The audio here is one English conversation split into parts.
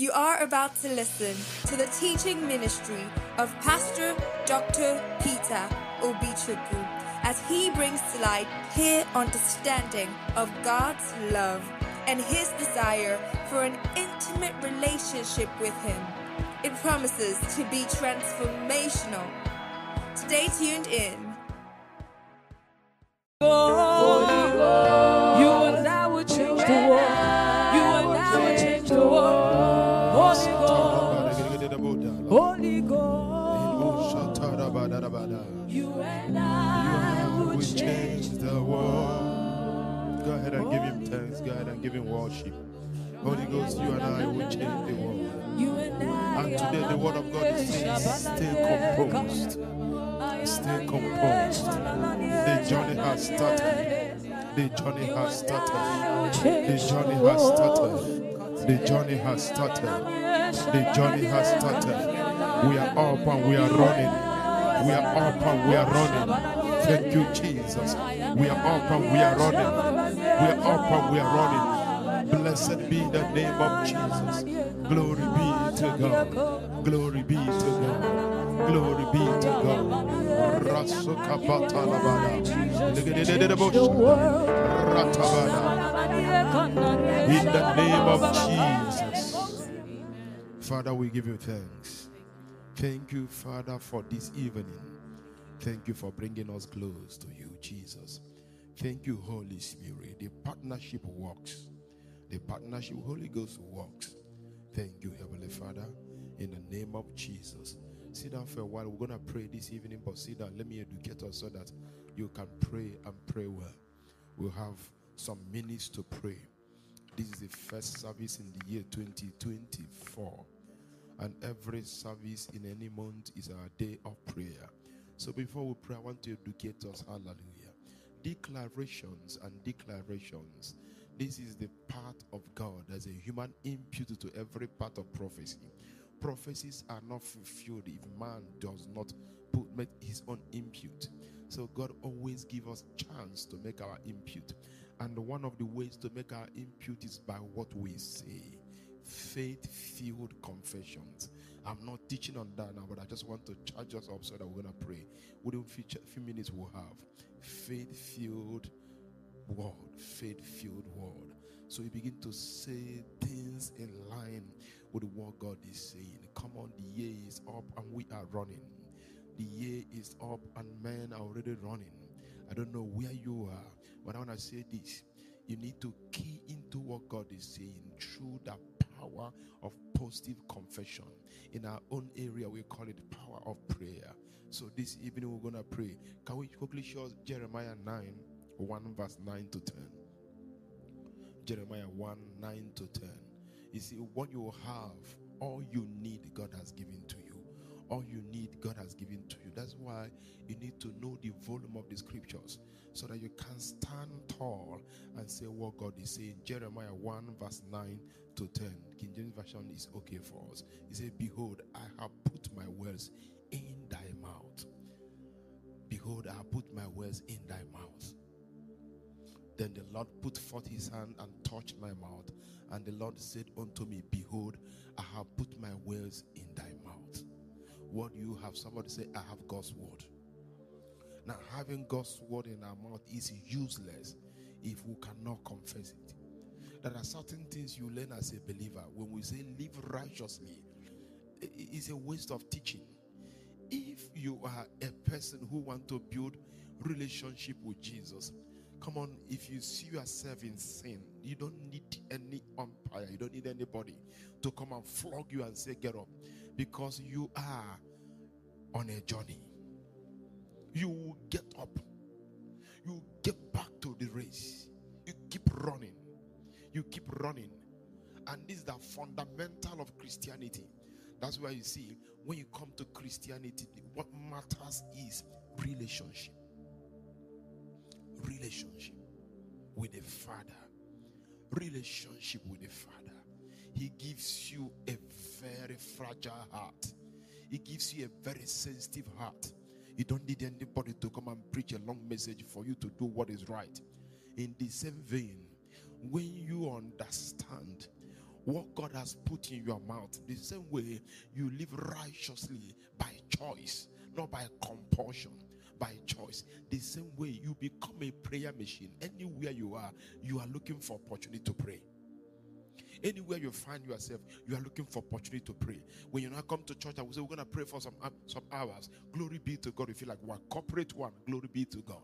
You are about to listen to the teaching ministry of Pastor Dr. Peter Obichukwu as he brings to light clear understanding of God's love and his desire for an intimate relationship with him. It promises to be transformational. Stay tuned in. You and I will change the world. Him worship. Holy Ghost, you and I will change the world. And And today the word of God is saying, stay composed. Stay composed. The journey has started. The journey has started. The journey has started. The journey has started. The journey has started. We are up and we are running. We are up and we are running. Thank you, Jesus. We are up and we are running. We are up and we are running. Blessed be the name of Jesus. Glory be to God. Glory be to God. Glory be to God. Rasukapatalabada. Ratabada. In the name of Jesus. Father, we give you thanks. Thank you, Father, for this evening. Thank you for bringing us close to you, Jesus. Thank you, Holy Spirit. The partnership works. The partnership, Holy Ghost works. Thank you, Heavenly Father, in the name of Jesus. Sit down for a while. We're going to pray this evening, but sit down. Let me educate us so that you can pray and pray well. We'll have some minutes to pray. This is the first service in the year 2024 and every service in any month is our day of prayer. So before we pray, I want to educate us. Hallelujah. Declarations and declarations. This is the part of God as a human input to every part of prophecy. Prophecies are not fulfilled if man does not put make his own input. So God always give us chance to make our input. And one of the ways to make our input is by what we say faith filled confessions. I'm not teaching on that now, but I just want to charge us up so that we're going to pray. Within a few minutes, we'll have faith filled word, faith filled word. So you begin to say things in line with what God is saying. Come on, the year is up and we are running. The year is up and men are already running. I don't know where you are, but I want to say this. You need to key into what God is saying through the power of positive confession. In our own area, we call it power of prayer. So this evening, we're going to pray. Can we quickly show Jeremiah 9, 1 verse 9 to 10? Jeremiah 1, 9 to 10. You see, what you have, all you need, God has given to you. All you need, God has given to you. That's why you need to know the volume of the scriptures so that you can stand tall and say what God is saying. Jeremiah 1, verse 9 to 10. King James Version is okay for us. He said, Behold, I have put my words in thy mouth. Behold, I have put my words in thy mouth. Then the Lord put forth his hand and touched my mouth. And the Lord said unto me, Behold, I have put my words in thy mouth. What you have? Somebody say, I have God's word. Now, having God's word in our mouth is useless if we cannot confess it. There are certain things you learn as a believer. When we say live righteously, it's a waste of teaching. If you are a person who want to build relationship with Jesus, come on. If you see yourself in sin, you don't need any umpire. You don't need anybody to come and flog you and say get up, because you are on a journey. You will get up. You get back to the race. You keep running. You keep running. And this is the fundamental of Christianity. That's why you see when you come to Christianity, what matters is relationship. Relationship with the Father. Relationship with the Father. He gives you a very fragile heart. He gives you a very sensitive heart. You don't need anybody to come and preach a long message for you to do what is right. In the same vein, when you understand what God has put in your mouth. The same way you live righteously by choice, not by compulsion, by choice. The same way you become a prayer machine. Anywhere you are, you are looking for opportunity to pray. Anywhere you find yourself, you are looking for opportunity to pray. When you now come to church, I will say, We're going to pray for some, uh, some hours. Glory be to God. If You feel like one corporate one. Glory be to God.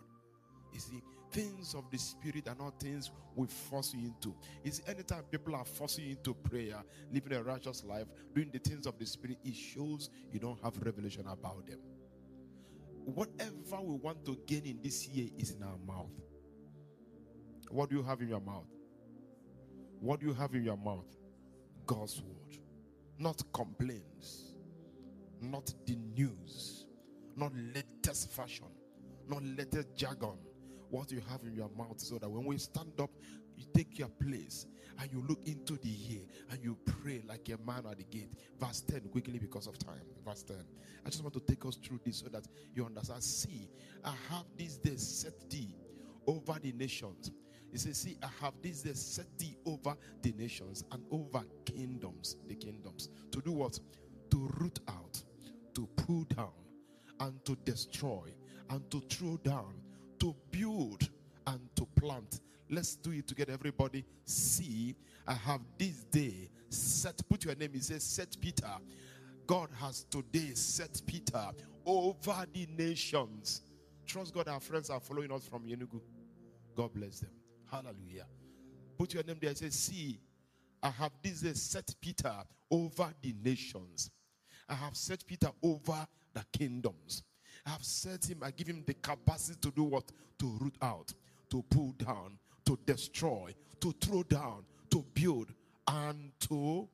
You see, things of the spirit are not things we force you into. You see, anytime people are forcing you into prayer, living a righteous life, doing the things of the spirit, it shows you don't have revelation about them. Whatever we want to gain in this year is in our mouth. What do you have in your mouth? What do you have in your mouth? God's word. Not complaints, not the news, not latest fashion, not latest jargon. What you have in your mouth so that when we stand up, you take your place and you look into the year and you pray like a man at the gate. Verse 10, quickly because of time. Verse 10. I just want to take us through this so that you understand. See, I have this day set thee over the nations he says, See, I have this day set thee over the nations and over kingdoms, the kingdoms. To do what? To root out, to pull down, and to destroy, and to throw down, to build, and to plant. Let's do it together, everybody. See, I have this day set, put your name, he says, set Peter. God has today set Peter over the nations. Trust God, our friends are following us from Enugu. God bless them. Hallelujah. Put your name there and say, See, I have this day set Peter over the nations. I have set Peter over the kingdoms. I have set him, I give him the capacity to do what? To root out, to pull down, to destroy, to throw down, to build, and to.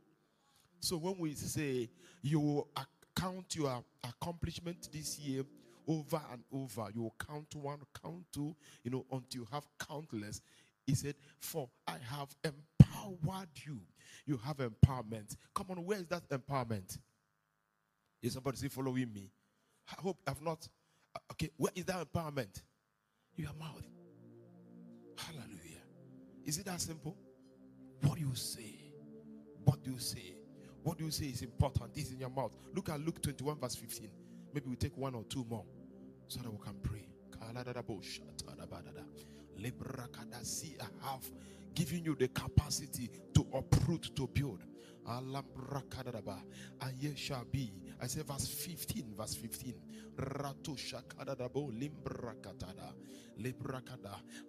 So when we say you will count your accomplishment this year over and over, you will count one, count two, you know, until you have countless. He said, For I have empowered you. You have empowerment. Come on, where is that empowerment? Is somebody say following me? I hope I've not. Okay, where is that empowerment? Your mouth. Hallelujah. Is it that simple? What do you say? What do you say? What do you say is important? This is in your mouth. Look at Luke 21, verse 15. Maybe we take one or two more so that we can pray. See, I have given you the capacity to uproot, to build. And ye shall be. I say verse 15, verse 15.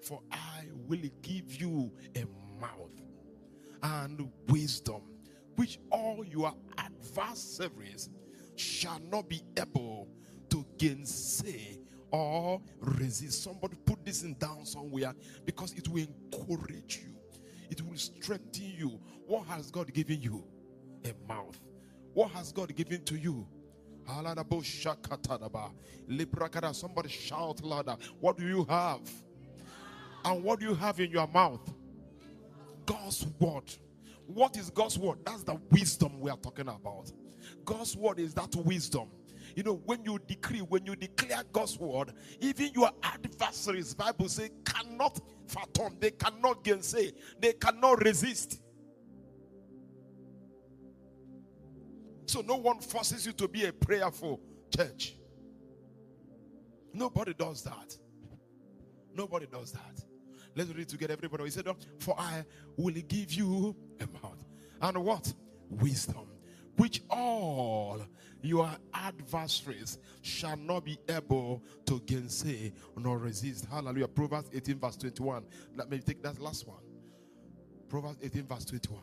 For I will give you a mouth and wisdom, which all your adversaries shall not be able to gainsay or resist. Somebody put this in down somewhere because it will encourage you, it will strengthen you. What has God given you? A mouth. What has God given to you? Somebody shout louder. What do you have? And what do you have in your mouth? God's word. What is God's word? That's the wisdom we are talking about. God's word is that wisdom. You know, when you decree, when you declare God's word, even your adversaries, Bible say, cannot fathom, they cannot gainsay, they cannot resist. So no one forces you to be a prayerful church. Nobody does that. Nobody does that. Let's read together, everybody. He said, For I will give you a mouth and what? Wisdom which all your adversaries shall not be able to gainsay nor resist. Hallelujah. Proverbs 18, verse 21. Let me take that last one. Proverbs 18, verse 21.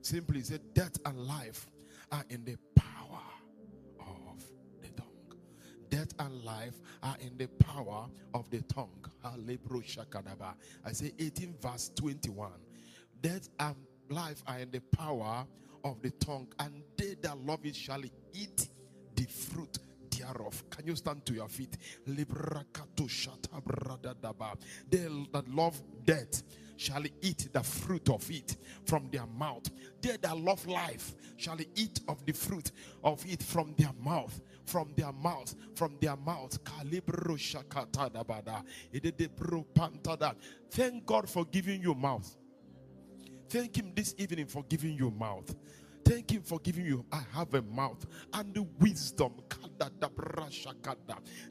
Simply said, Death and life are in the power of the tongue. Death and life are in the power of the tongue. I say 18, verse 21. Death and life are in the power of the tongue, and that love it shall eat the fruit thereof. Can you stand to your feet? They that love death shall eat the fruit of it from their mouth. They that love life shall eat of the fruit of it from their mouth. From their mouth, from their mouth. Thank God for giving you mouth. Thank Him this evening for giving you mouth. Thank Him for giving you. I have a mouth and the wisdom.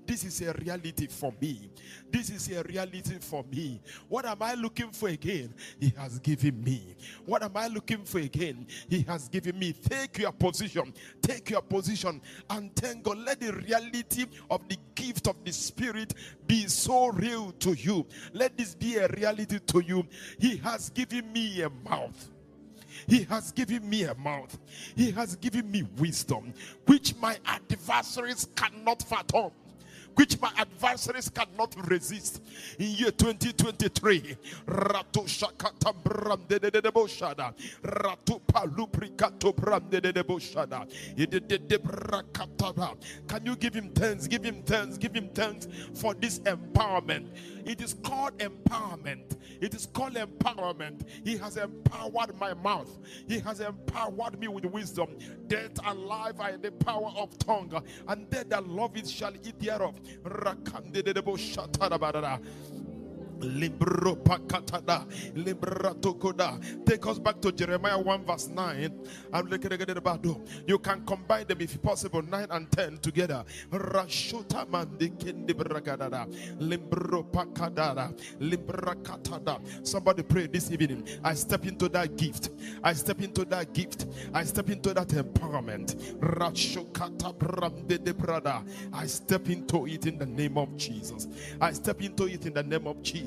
This is a reality for me. This is a reality for me. What am I looking for again? He has given me. What am I looking for again? He has given me. Take your position. Take your position and thank God. Let the reality of the gift of the Spirit be so real to you. Let this be a reality to you. He has given me a mouth. He has given me a mouth. He has given me wisdom, which my adversaries cannot fathom which my adversaries cannot resist. In year 2023, Ratu Shakata Bramde de de Can you give him thanks? Give him thanks, give him thanks for this empowerment. It is called empowerment. It is called empowerment. He has empowered my mouth. He has empowered me with wisdom. Death and life are in the power of tongue, and they that love it shall eat thereof. Rakandedebo Shatarabarara. Libro pakatada, libra tokoda. Take us back to Jeremiah 1 verse 9. I'm looking at the. You can combine them if possible, 9 and 10 together. Rashota mandi kindi bragadada. Libro pakadada. Libra katada. Somebody pray this evening. I step into that gift. I step into that gift. I step into that empowerment. Rashokata de brada. I step into it in the name of Jesus. I step into it in the name of Jesus.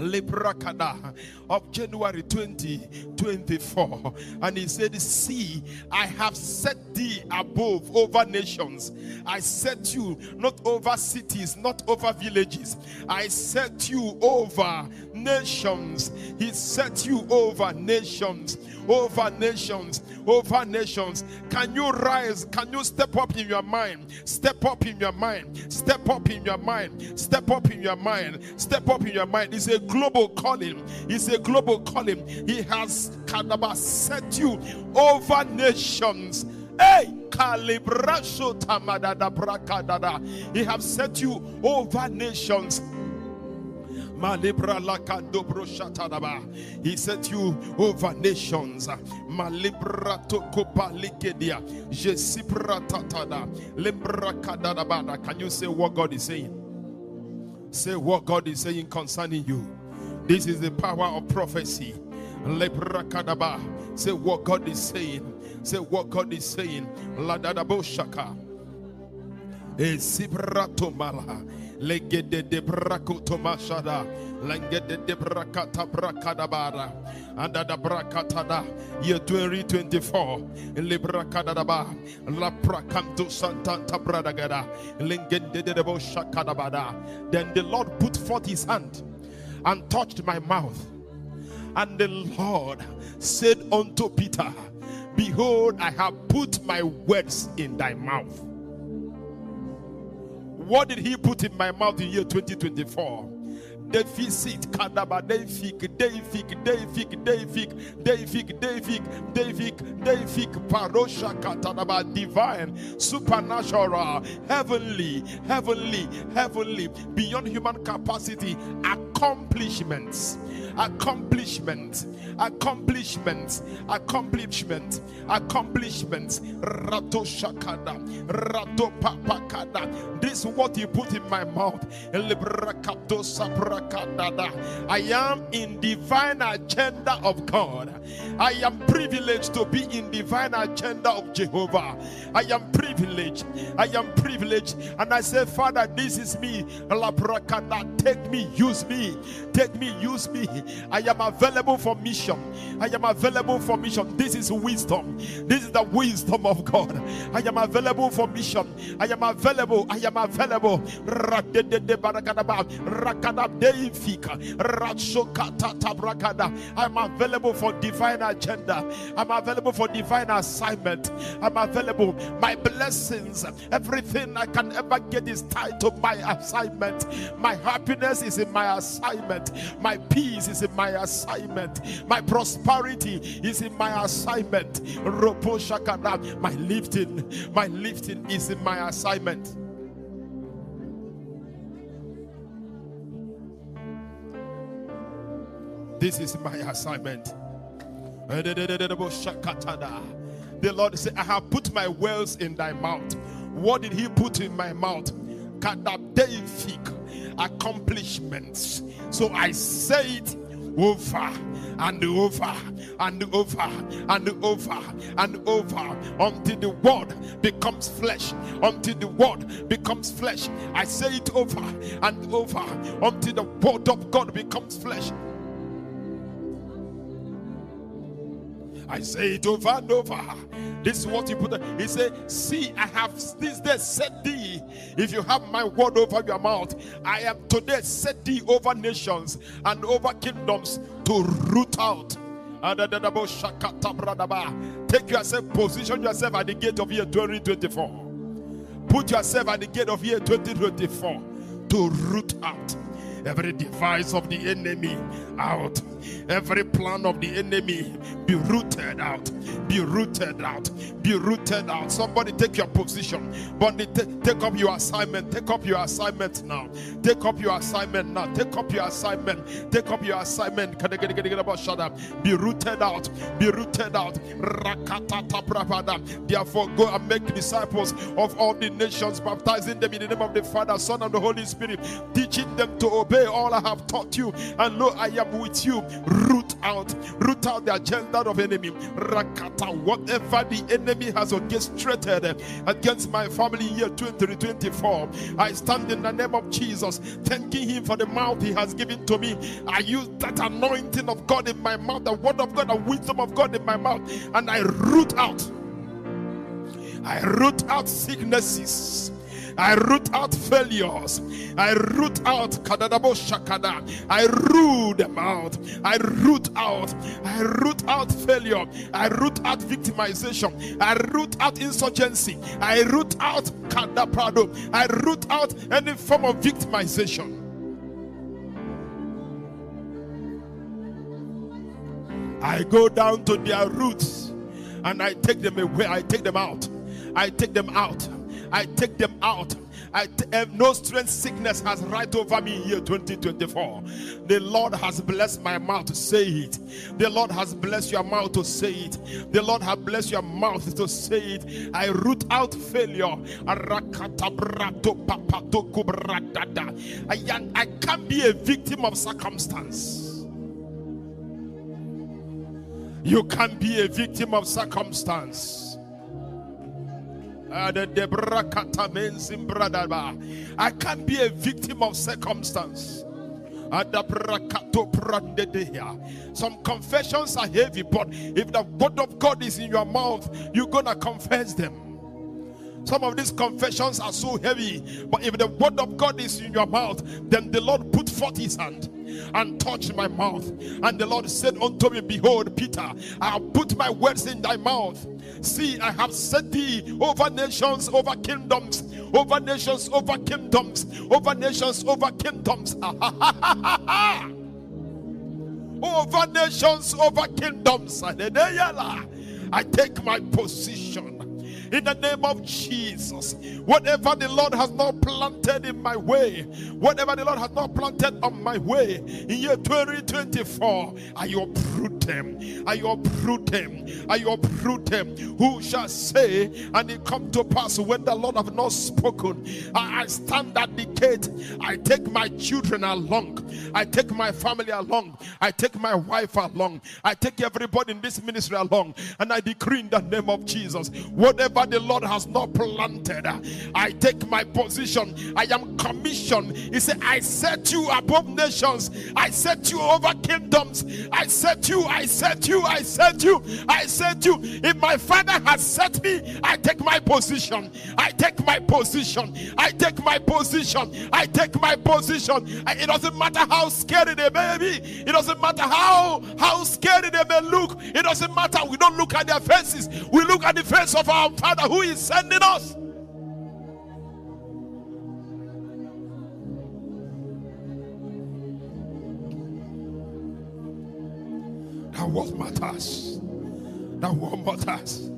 Librakada of January 2024. And he said, See, I have set thee above over nations. I set you not over cities, not over villages. I set you over nations. He set you over nations, over nations, over nations. Can you rise? Can you step up in your mind? Step up in your mind. Step up in your mind. Step up in your mind. Step up in your mind. It's a global calling. It's a global calling. He has Kadaba set you over nations. Hey, Calibrasho Tamadada Brakadada. He have set you over nations. Malibra lakando broshatadaba. He set you over nations. Malibra tokopa likedia. Jesipra tatada. Limbra kadadabada. Can you say what God is saying? Say what God is saying concerning you. This is the power of prophecy. Lebra kadaba. Say what God is saying. Say what God is saying. Ladadabo shaka. Esibrato mala legede de brakuto mashada langede de brakata brakadabara anda da brakatada year 2024 librakadaba la prakanto santanta bradagada. Lengende de boshakadabada then the lord put forth his hand and touched my mouth. And the lord said unto peter behold i have put my words in thy mouth what did he put in my mouth in year 2024? Deficit, kadaba, deific, deific, deific, deific, deific, deific, deific, deific, parosha, katanaba, divine, supernatural, heavenly, heavenly, heavenly, beyond human capacity, accomplishments accomplishment, accomplishment, accomplishment, accomplishment. Rato shakada, rato papakada. This is what you put in my mouth. I am in divine agenda of God. I am privileged to be in divine agenda of Jehovah. I am privileged. I am privileged. And I say, Father, this is me. Take me, use me take me, use me. I am available for mission. I am available for mission. This is wisdom. This is the wisdom of God. I am available for mission. I am available. I am available. I'm available for divine agenda. I'm available for divine assignment. I'm available. My blessings, everything I can ever get is tied to my assignment. My happiness is in my assignment. My peace is in my assignment. My prosperity is in my assignment. My lifting, my lifting is in my assignment. This is my assignment. The Lord said, I have put my words in thy mouth. What did he put in my mouth? Accomplishments. So I say it over and over and over and over and over until the word becomes flesh. Until the word becomes flesh. I say it over and over until the word of God becomes flesh. I say it over and over. This is what he put. He said, See, I have this day set thee. If you have my word over your mouth, I am today set thee over nations and over kingdoms to root out. Take yourself, position yourself at the gate of year 2024. Put yourself at the gate of year 2024 to root out every device of the enemy out. Every plan of the enemy be rooted out. Be rooted out. Be rooted out. Somebody take your position. But take up your assignment. Take up your assignment now. Take up your assignment now. Take up your assignment. Take up your assignment. Can I get get about shut up? Be rooted out. Be rooted out. Therefore, go and make disciples of all the nations, baptizing them in the name of the Father, Son, and the Holy Spirit, teaching them to obey all I have taught you. And lo, I am with you. Root out, root out the agenda of enemy. Rakata, whatever the enemy has orchestrated against my family year 2024, I stand in the name of Jesus, thanking Him for the mouth He has given to me. I use that anointing of God in my mouth, the word of God, the wisdom of God in my mouth, and I root out. I root out sicknesses. I root out failures. I root out kadadabo shakada. I root them out. I root out. I root out failure. I root out victimization. I root out insurgency. I root out kadaprado. I root out any form of victimization. I go down to their roots and I take them away. I take them out. I take them out. I take them out. I t- eh, no strength sickness has right over me year 2024. The Lord has blessed my mouth to say it. The Lord has blessed your mouth to say it. The Lord has blessed your mouth to say it. I root out failure. I can't be a victim of circumstance. You can't be a victim of circumstance. I can't be a victim of circumstance. Some confessions are heavy, but if the word of God is in your mouth, you're gonna confess them. Some of these confessions are so heavy, but if the word of God is in your mouth, then the Lord put forth his hand and touched my mouth. And the Lord said unto me, Behold, Peter, I have put my words in thy mouth. See, I have set thee over nations, over kingdoms, over nations, over kingdoms, over nations, over kingdoms. over nations, over kingdoms. I take my position in the name of Jesus. Whatever the Lord has not planted in my way, whatever the Lord has not planted on my way in year 2024, I uproot them. I uproot them. I uproot them. Who shall say, and it come to pass when the Lord have not spoken? I, I stand at the gate. I take my children along. I take my family along. I take my wife along. I take everybody in this ministry along. And I decree in the name of Jesus, whatever the Lord has not planted, I take my position. I am commissioned. He said, I set you above nations, I set you over kingdoms. I set you, I set you, I set you, I set you. If my father has set me, I take my position. I take my position. I take my position. I take my position. It doesn't matter how scary they may be. It doesn't matter how how scary they may look. It doesn't matter. We don't look at their faces. We look at the face of our Father who is sending us. That what matters. That what matters.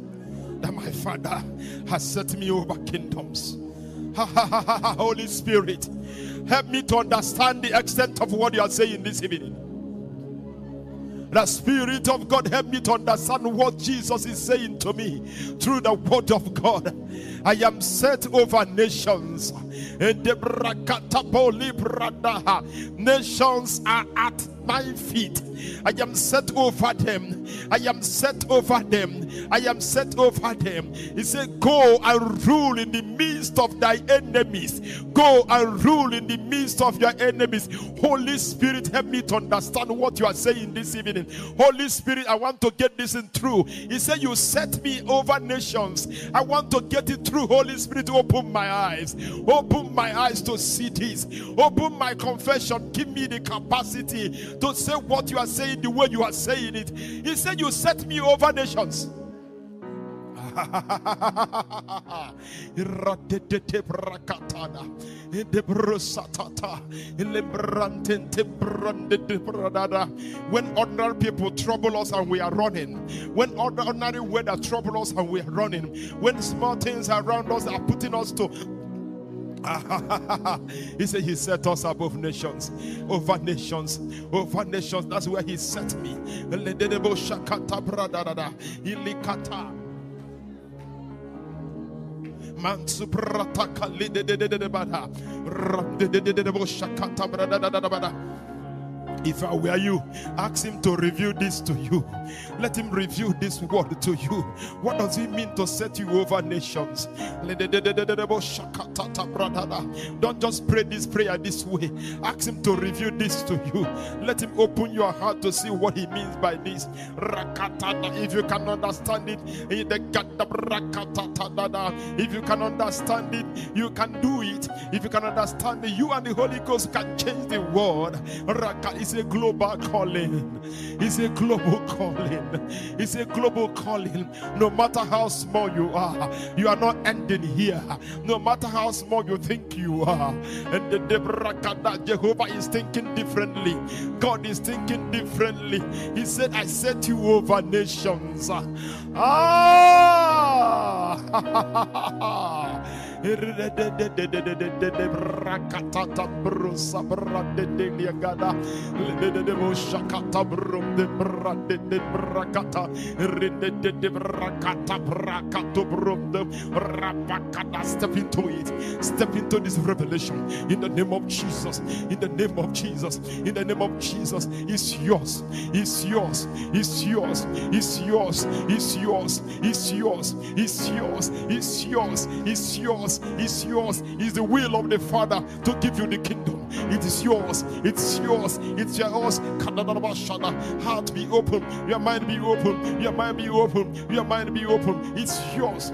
That my Father has set me over kingdoms. Holy Spirit, help me to understand the extent of what you are saying this evening. The Spirit of God help me to understand what Jesus is saying to me through the Word of God. I am set over nations. Nations are at my feet. I am set over them. I am set over them. I am set over them. He said, Go and rule in the midst of thy enemies. Go and rule in the midst of your enemies. Holy Spirit, help me to understand what you are saying this evening. Holy Spirit, I want to get this in through. He said, You set me over nations. I want to get it through. Holy Spirit, open my eyes. Open my eyes to see this. Open my confession. Give me the capacity to say what you are saying the way you are saying it. He said, You set me over nations. when ordinary people trouble us and we are running, when ordinary weather trouble us and we are running, when small things around us are putting us to he said he set us above nations, over nations, over nations. That's where he set me. If I were you, ask him to reveal this to you. Let him reveal this word to you. What does it mean to set you over nations? Don't just pray this prayer this way. Ask him to reveal this to you. Let him open your heart to see what he means by this. If you can understand it, if you can understand it, you can do it. If you can understand it, you and the Holy Ghost can change the world. It's a global calling. It's a global calling. It's a global calling. No matter how small you are, you are not ending here. No matter how small you think you are. And the Deborah Jehovah is thinking differently. God is thinking differently. He said, I set you over nations. Ah! rakatata brusa brade de liagada de de shakata brum de brade de brakata rinde de de brakata brakato brum de rapakata step into it. Step into this revelation. In the name of Jesus. In the name of Jesus. In the name of Jesus. It's yours. It's yours. It's yours. It's yours. It's yours. It's yours. It's yours. It's yours. It's yours is yours. It's the will of the Father to give you the kingdom. It is yours. It's yours. It's yours. Heart be open. Your mind be open. Your mind be open. Your mind be open. It's yours.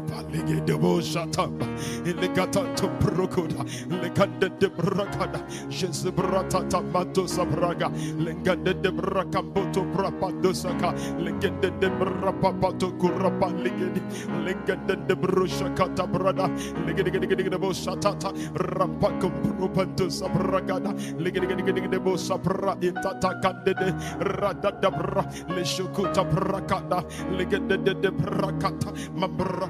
Legedebo Shatamba, Elegata to Brokoda, Leganda de Brakada, Jesubrata Tamato Sabraga, Leganda de Brakamboto Brapandosaka, Legenda de Brapapato Kurapa Legedi, Leganda de Brushakata Brada, Legedebo Shatata, Rampakum Propanto Sabragada, Legedebo Sapra Itata Candede, Radadabra, Leshukuta Brakada, Legenda de Brakata, Mambra,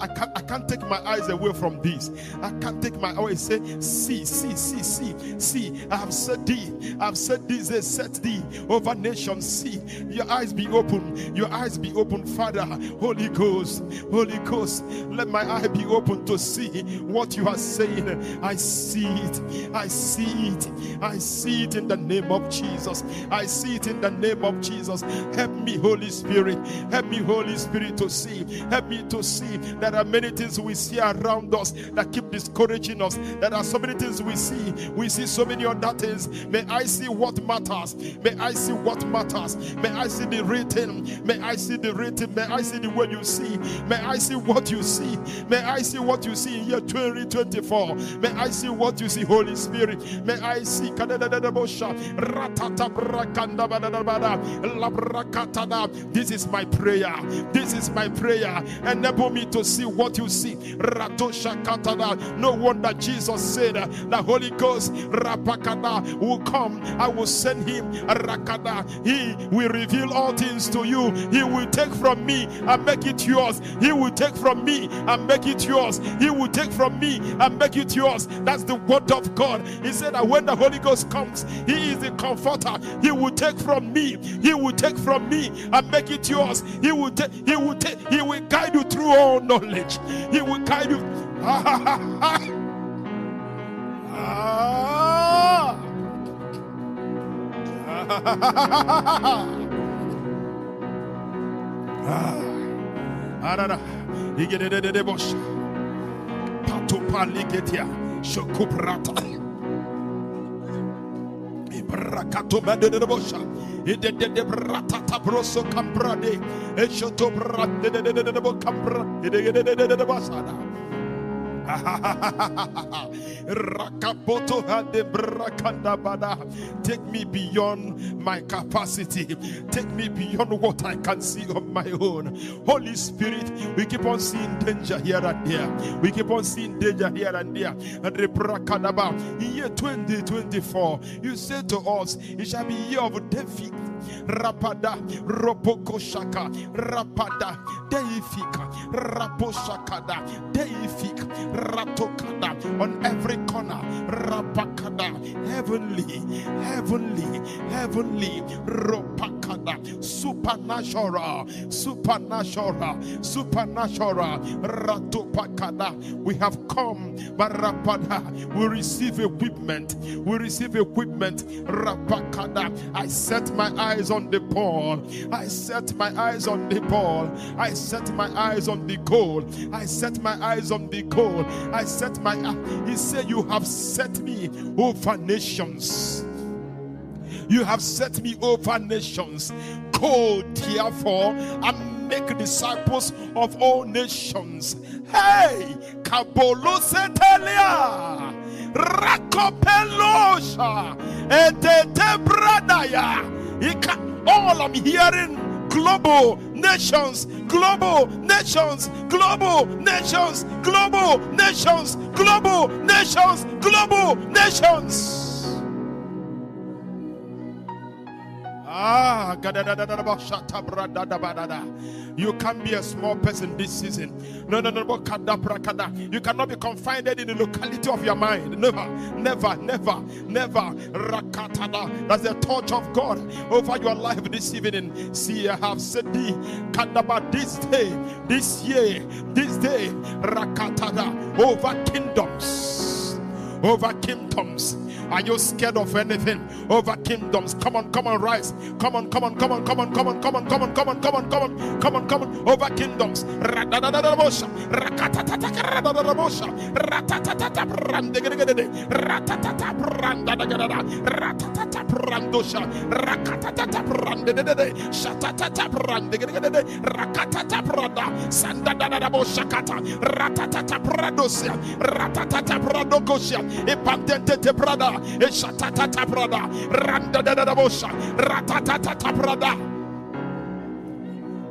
I can't, I can't take my eyes away from this. I can't take my eyes. Say, see, see, see, see, see. I have said thee. I have said thee. They set thee over nations. See, your eyes be open. Your eyes be open, Father. Holy Ghost, Holy Ghost. Let my eye be open to see what you are saying. I see it. I see it. I see it in the name of Jesus. I see it in the name of Jesus. Help me, Holy Spirit. Help me, Holy Spirit, to see. Help me to see. There are many things we see around us that keep discouraging us. There are so many things we see. We see so many other things. May I see what matters. May I see what matters. May I see the written. May I see the written. May I see the way you see. May I see what you see. May I see what you see in year 2024. May I see what you see, Holy Spirit. May I see. This is my prayer. This is my prayer. Enable me to see what you see. No wonder Jesus said the Holy Ghost will come. I will send him. He will reveal all things to you. He will take from me and make it yours. He will take from me and make it yours. He will take from me and make it yours. That's the word of God. He said that when the Holy Ghost comes, He is the comforter. He will take from me. He will take from me and make it yours. He will take. He will take. He will guide you through all knowledge. He will guide you. ah. Arara, igedede bosh, patupa ligetia, shokuprata, ibrakato ide de de de de de de Take me beyond my capacity. Take me beyond what I can see on my own. Holy Spirit, we keep on seeing danger here and there. We keep on seeing danger here and there. And the. In year 2024, you said to us, it shall be year of defeat. Rapada, ropokoshaka Rapada, Deifika, Raposhakada, Deific, Ratokada, on every corner, Rapakada, heavenly, heavenly, heavenly, Ropakada, supernatural, supernatural, supernatural, Ratopakada. We have come, Rapada, we receive equipment, we receive equipment, Rapakada. I set my eyes on the ball. I set my eyes on the ball. I set my eyes on the goal. I set my eyes on the goal. I set my he said, You have set me over nations. You have set me over nations. Go therefore and make disciples of all nations. Hey, Kabolosetelia, Rakopelosha, Etete Bradaya. All I'm hearing global nations, global nations, global nations, global nations, global nations, global nations. Ah, you can't be a small person this season. No, no, no, you cannot be confined in the locality of your mind. Never, never, never, never. That's the touch of God over your life this evening. See, I have said thee, Kadaba, this day, this year, this day, Rakatada, over kingdoms, over kingdoms are you scared of anything? Over kingdoms. Come on, come on, rise. Come on, come on, come on, come on, come on, come on, come on, come on, come on, come on, come on, come on. Over kingdoms. Brandede shatatata brandede ratatata brada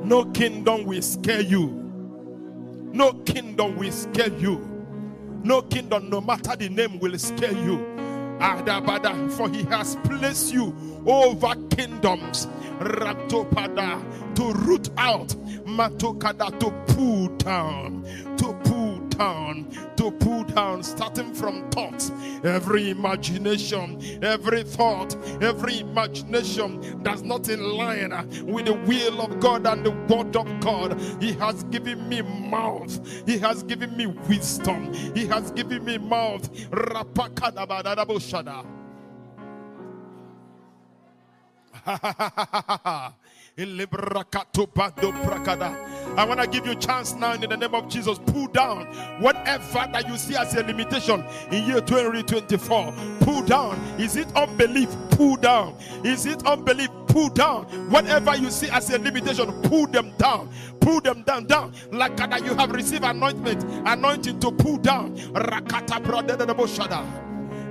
no kingdom will scare you. No kingdom will scare you. No kingdom no matter the name will scare you. Adabada, for he has placed you over kingdoms, Ratopada, to root out, Matokada, to pull down, to down, to pull down, starting from thoughts, every imagination, every thought, every imagination that's not in line with the will of God and the word of God. He has given me mouth, He has given me wisdom, He has given me mouth. Rapakadabadadaboshada. I want to give you a chance now in the name of Jesus. Pull down whatever that you see as a limitation in year 2024. Pull down. Is it unbelief? Pull down. Is it unbelief? Pull down. Whatever you see as a limitation, pull them down. Pull them down, down. Like that you have received anointment, anointing to pull down. Rakata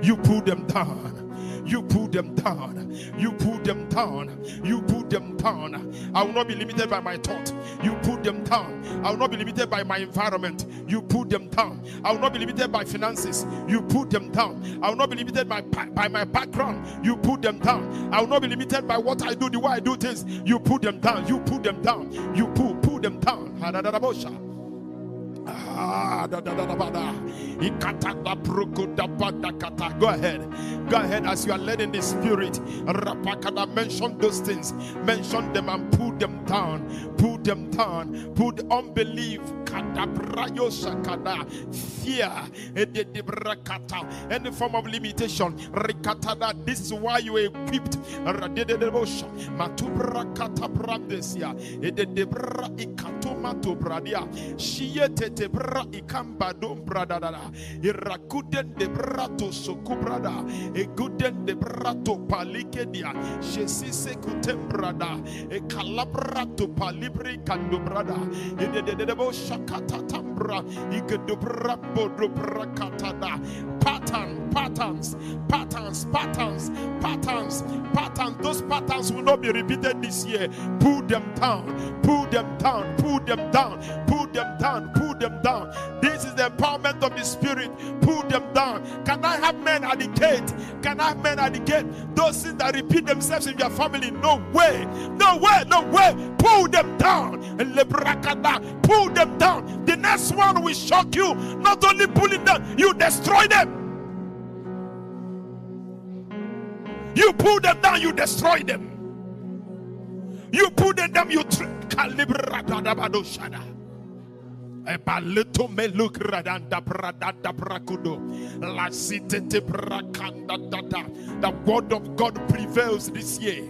You pull them down. You pull them down. You pull them down. You pull them down. I will not be limited by my thought. You pull them down. I will not be limited by my environment. You pull them down. I will not be limited by finances. You pull them down. I will not be limited by, by my background. You pull them down. I will not be limited by what I do, the way I do things. You pull them down. You pull them down. You pull, pull them down. Go ahead. Go ahead as you are led in the spirit. Mention those things. Mention them and pull them down. Pull them down. Put unbelief. Fear. Any form of limitation. This is why you are equipped. Irakuden de sokubrada. Eguden de brato palikedia. Jesise kutembrada. E calabrato palibri candobrada. Edededebo shakata tambra. Pattern, patterns, patterns, patterns, patterns, patterns. Those patterns will not be repeated this year. Pull them down, pull them down, pull them down, pull them down, pull them down. This is the empowerment of the Spirit. Pull them down. Can I have men at the gate? Can I have men at the gate? Those things that repeat themselves in your family. No way, no way, no way. Pull them down. Pull them down. The next one will shock you. Not only pulling them, you destroy them. You pull them down, you destroy them. You pull them down, you shada. Ebalito meluk radanda bradanda brakudo. La sitete brakanda dada. The word of God prevails this year.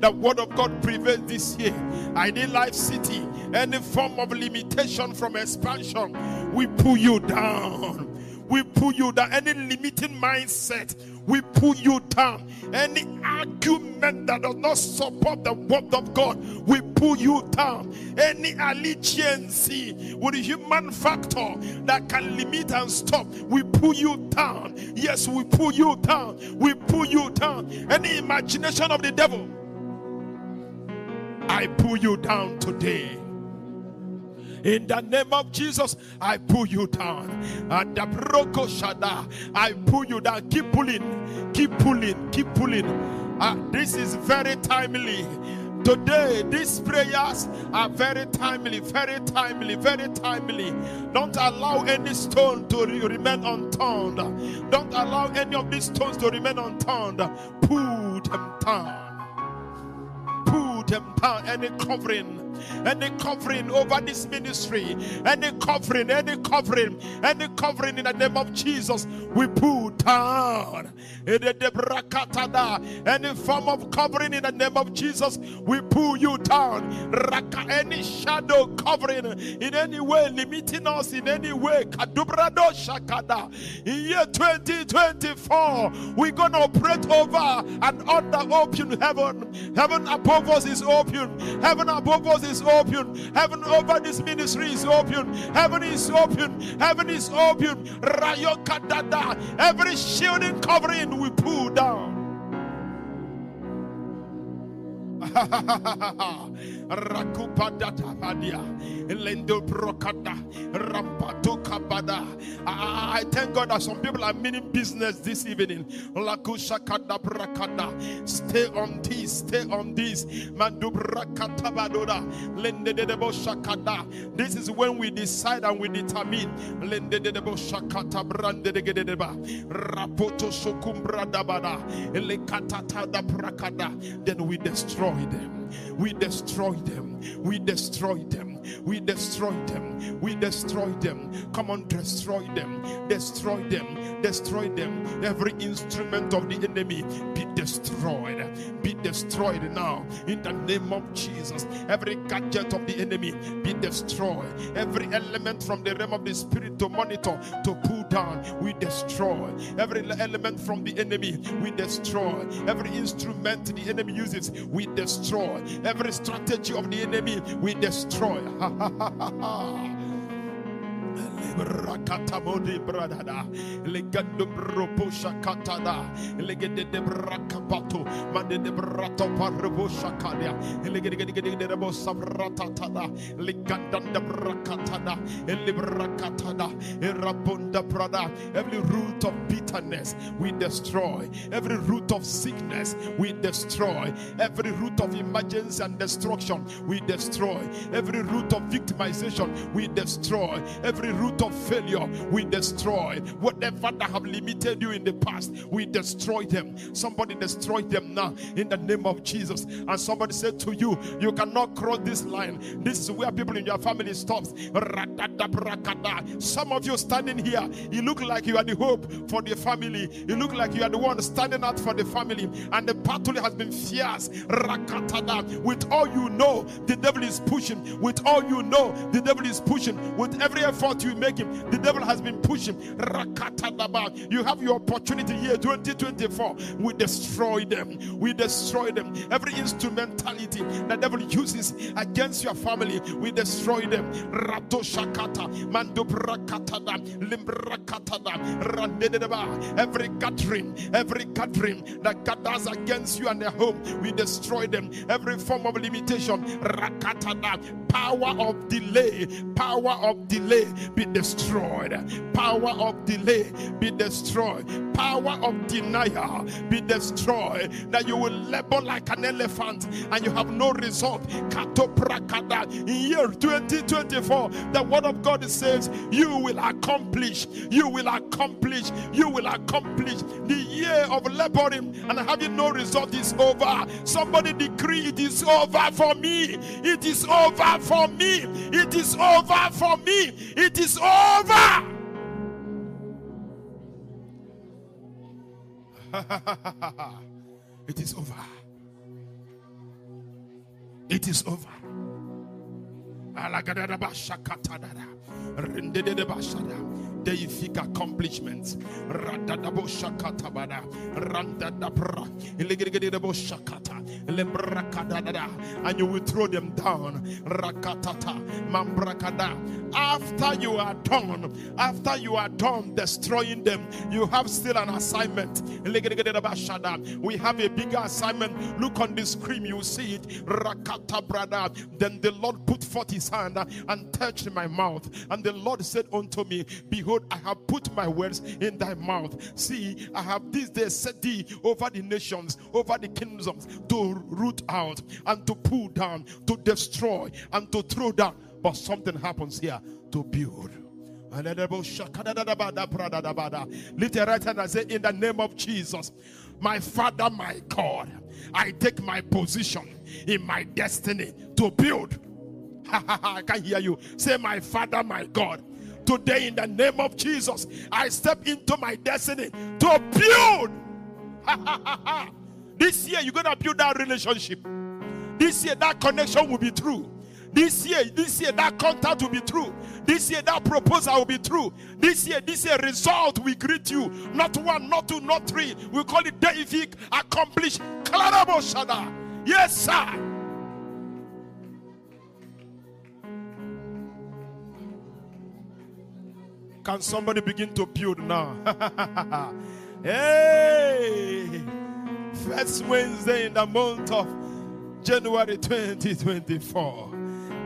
The word of God prevails this year. I need Life City. Any form of limitation from expansion, we pull you down. We pull you down. Any limiting mindset, we pull you down. Any argument that does not support the word of God, we pull you down. Any allegiance with the human factor that can limit and stop, we pull you down. Yes, we pull you down. We pull you down. Any imagination of the devil, I pull you down today. In the name of Jesus, I pull you down. And the broko shada, I pull you down. Keep pulling, keep pulling, keep pulling. Uh, this is very timely. Today, these prayers are very timely, very timely, very timely. Don't allow any stone to re- remain unturned. Don't allow any of these stones to remain unturned. Pull them down. Pull them down. Any covering any covering over this ministry, any covering, any covering, any covering in the name of Jesus, we put down. Any form of covering in the name of Jesus, we pull you down. Any shadow covering in any way, limiting us in any way. In year 2024, we're gonna operate over and under open heaven. Heaven above us is open. Heaven above us is open. Heaven over this ministry is open. Heaven is open. Heaven is open. Every shielding covering we pull down. Rakupadata Lendo Brokada, Rampato Kabada. I thank God that some people are meaning business this evening. Lakushakada Brakada. Stay on this, stay on this. Mandubrakata Badoda, Lende de Shakada. This is when we decide and we determine. Lende de Shakata Brande de Gedeba, Rapoto Sokumbra Dabada, Elekatata da Brakada. Then we destroy them. We destroy them. We destroy them. We destroy them. We destroy them. Come on, destroy them. Destroy them. Destroy them. Every instrument of the enemy be destroyed. Be destroyed now in the name of Jesus. Every gadget of the enemy be destroyed. Every element from the realm of the spirit to monitor, to pull down, we destroy. Every element from the enemy, we destroy. Every instrument the enemy uses, we destroy. Every strategy of the enemy, we destroy ha ha ha ha. Rakatamodi bradada, broposha katada, de de brato kadia, de erabunda brada, every root of bitterness we destroy, every root of sickness we destroy, every root of emergency and destruction we destroy, every root of victimization we destroy, every root of failure, we destroy. Whatever that have limited you in the past, we destroy them. Somebody destroy them now in the name of Jesus. And somebody said to you, You cannot cross this line. This is where people in your family stops. Some of you standing here, you look like you are the hope for the family. You look like you are the one standing out for the family, and the battle has been fierce. With all you know, the devil is pushing. With all you know, the devil is pushing. With every effort you make him, the devil has been pushing. You have your opportunity here, 2024. We destroy them. We destroy them. Every instrumentality the devil uses against your family, we destroy them. Rato shakata, mando brakatada, limbrakatada, Every gathering, every gathering that gathers against you and their home, we destroy them. Every form of limitation, rakatada, power of delay, power of delay, be destroyed. Power of delay be destroyed. Power of denial be destroyed. That you will labor like an elephant and you have no result. In year 2024, the word of God says, You will accomplish, you will accomplish, you will accomplish. The year of laboring and having no result is over. Somebody decree it is over for me. It is over for me. It is over for me. It is over. it is over. It is over. Deific accomplishments. Radadabo shakata. Lembrakadada. And you will throw them down. Rakatata. Mambrakada. After you are done, after you are done destroying them, you have still an assignment. We have a bigger assignment. Look on the screen, you see it. Rakata brother. Then the Lord put forth his hand and touched my mouth. And the Lord said unto me, Behold, Behold, I have put my words in thy mouth. See, I have this day set thee over the nations, over the kingdoms, to root out and to pull down, to destroy and to throw down. But something happens here to build. Lift your right hand and say, In the name of Jesus, my Father, my God, I take my position in my destiny to build. I can hear you. Say, My Father, my God, Today, in the name of Jesus, I step into my destiny to build. this year, you're going to build that relationship. This year, that connection will be true. This year, this year, that contact will be true. This year, that proposal will be true. This year, this year, result will greet you. Not one, not two, not three. We call it deific accomplished. Yes, sir. Can somebody begin to build now? hey! First Wednesday in the month of January 2024.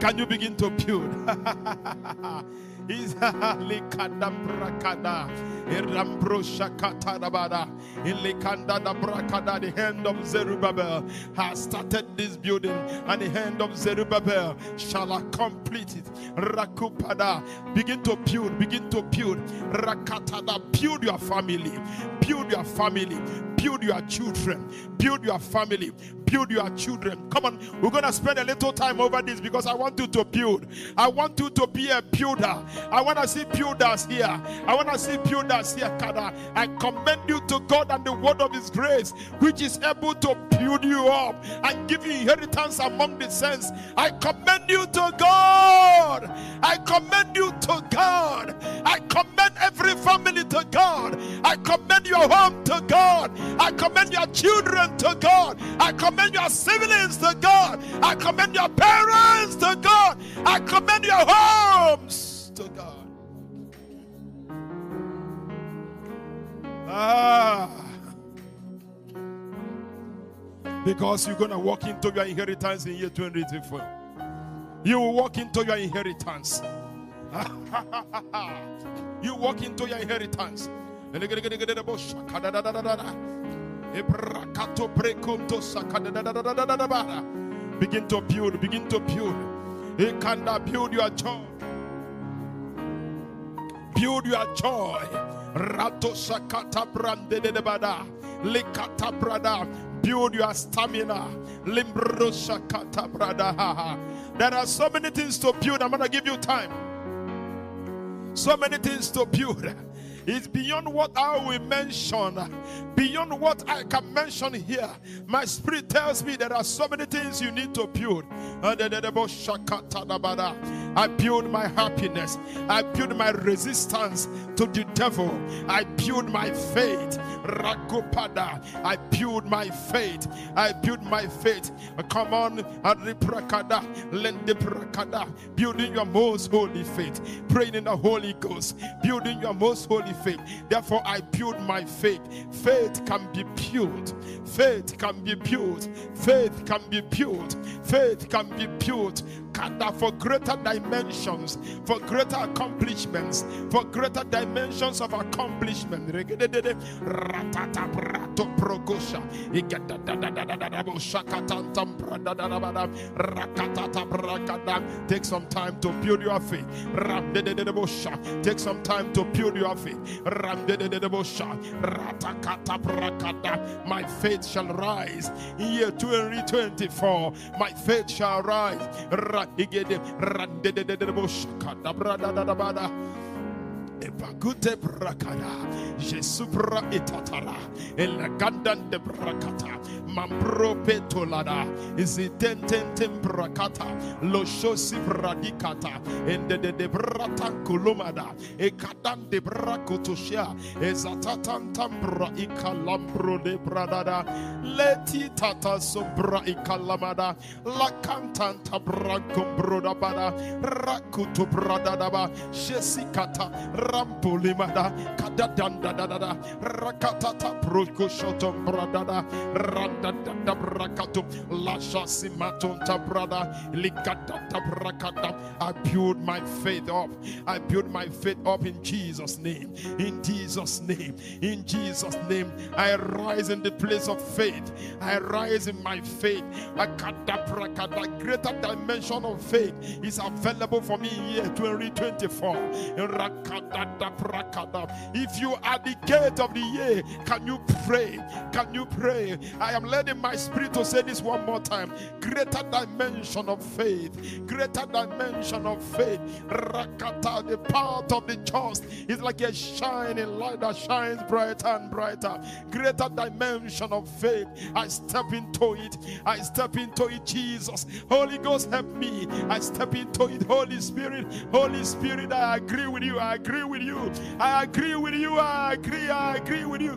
Can you begin to build? Is likadambrakada irambro shakatarabada ilikanda da brakada the hand of Zerubbabel has started this building and the hand of Zerubbabel shall complete it. Rakupada begin to build begin to build. Rakatada build your family build your family build your children build your family build your children come on we're gonna spend a little time over this because I want you to build I want you to be a builder I want to see builders here. I want to see builders here, Kada. I commend you to God and the word of His grace, which is able to build you up and give you inheritance among the saints. I commend you to God. I commend you to God. I commend every family to God. I commend your home to God. I commend your children to God. I commend your siblings to God. I commend your parents to God. I commend your homes to God. Ah. Because you're going to walk into your inheritance in year 2024. You will walk into your inheritance. you walk into your inheritance. Begin to build, begin to build. He can build your joy. Build your joy. Rato sakata brande de bada. Likata brada. Build your stamina. Limbro sakata brada. There are so many things to build. I'm gonna give you time. So many things to build. It's beyond what I will mention, beyond what I can mention here. My spirit tells me there are so many things you need to build. I build my happiness. I build my resistance to the devil. I build my faith. Rakupada. I build my faith. I build my faith. Come on, Adriprakada, Lendiprakada. Building your most holy faith. Praying in the Holy Ghost. Building your most holy faith. Therefore, I build my faith. Faith can be built. Faith can be built. Faith can be built. Faith can be built for greater dimensions, for greater accomplishments, for greater dimensions of accomplishment. Take some time to build your faith. Take some time to build your faith. My faith shall rise year 2024. My faith shall rise igede rande de de de boshaka da brada da da bada Ebagute brakada, Jesupra etatara, Elagandan de brakata, Mambro petolada, Izitententem brakata, Loshosi bradikata, Ende de de brata kulumada, Ekadan de brakotoshia, Ezatatan tambra ikalambro de bradada, Leti tata sombra ikalamada, Lakantanta brakombroda bada, Rakutu bradadaba, Jesikata, rampulimada kadadanda dadada rakatata prokoshotom bradada randadada brakatum lasha simaton tabrada likadata brakada I build my faith up. I build my faith up in Jesus name. In Jesus name. In Jesus name. I rise in the place of faith. I rise in my faith. A greater dimension of faith is available for me in year 2024 if you are the gate of the year, can you pray? Can you pray? I am letting my spirit to say this one more time. Greater dimension of faith. Greater dimension of faith. Rakata, the path of the just is like a shining light that shines brighter and brighter. Greater dimension of faith. I step into it. I step into it, Jesus. Holy Ghost, help me. I step into it, Holy Spirit. Holy Spirit, I agree with you. I agree with you. I agree with you. I agree. I agree with you.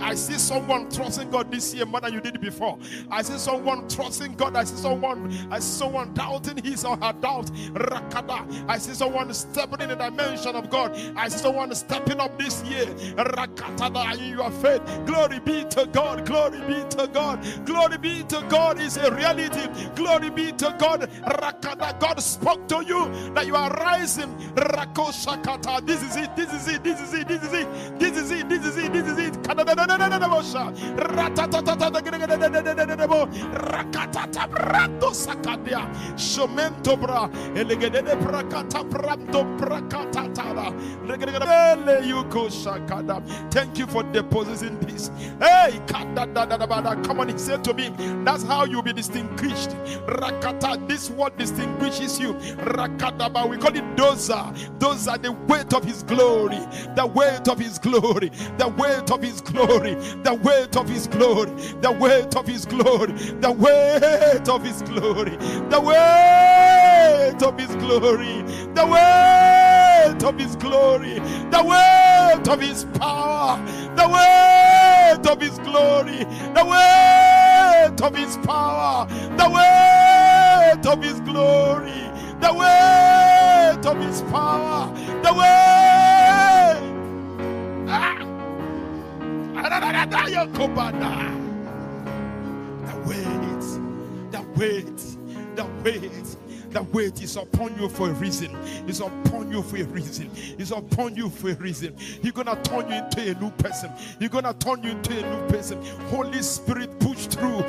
I see someone trusting God this year more than you did before. I see someone trusting God. I see someone, I see someone doubting his or her doubt. Rakada. I see someone stepping in the dimension of God. I see someone stepping up this year. Rakatada in your faith. Glory be to God. Glory be to God. Glory be to God is a reality. Glory be to God. Rakada. God spoke to you that you are rising. This is it. This is it. This is it. This is it. This is it. This is it. This is it. Thank you for depositing this. Hey, come on, he said to me, that's how you'll be distinguished. Rakata, this word distinguishes you. Rakadaba, we call it doza. Those are the weight of his glory, the weight of his glory, the weight of his glory, the weight of his glory, the weight of his glory, the weight of his glory, the weight of his glory, the weight of his glory, the weight of his power, the weight of his glory, the weight of his power, the weight of his glory, the weight of his power, the weight. Ah. The weight, the weight, the weight. The weight is upon you for a reason. It's upon you for a reason. It's upon you for a reason. He's gonna turn you into a new person. He's gonna turn you into a new person. Holy Spirit, push through,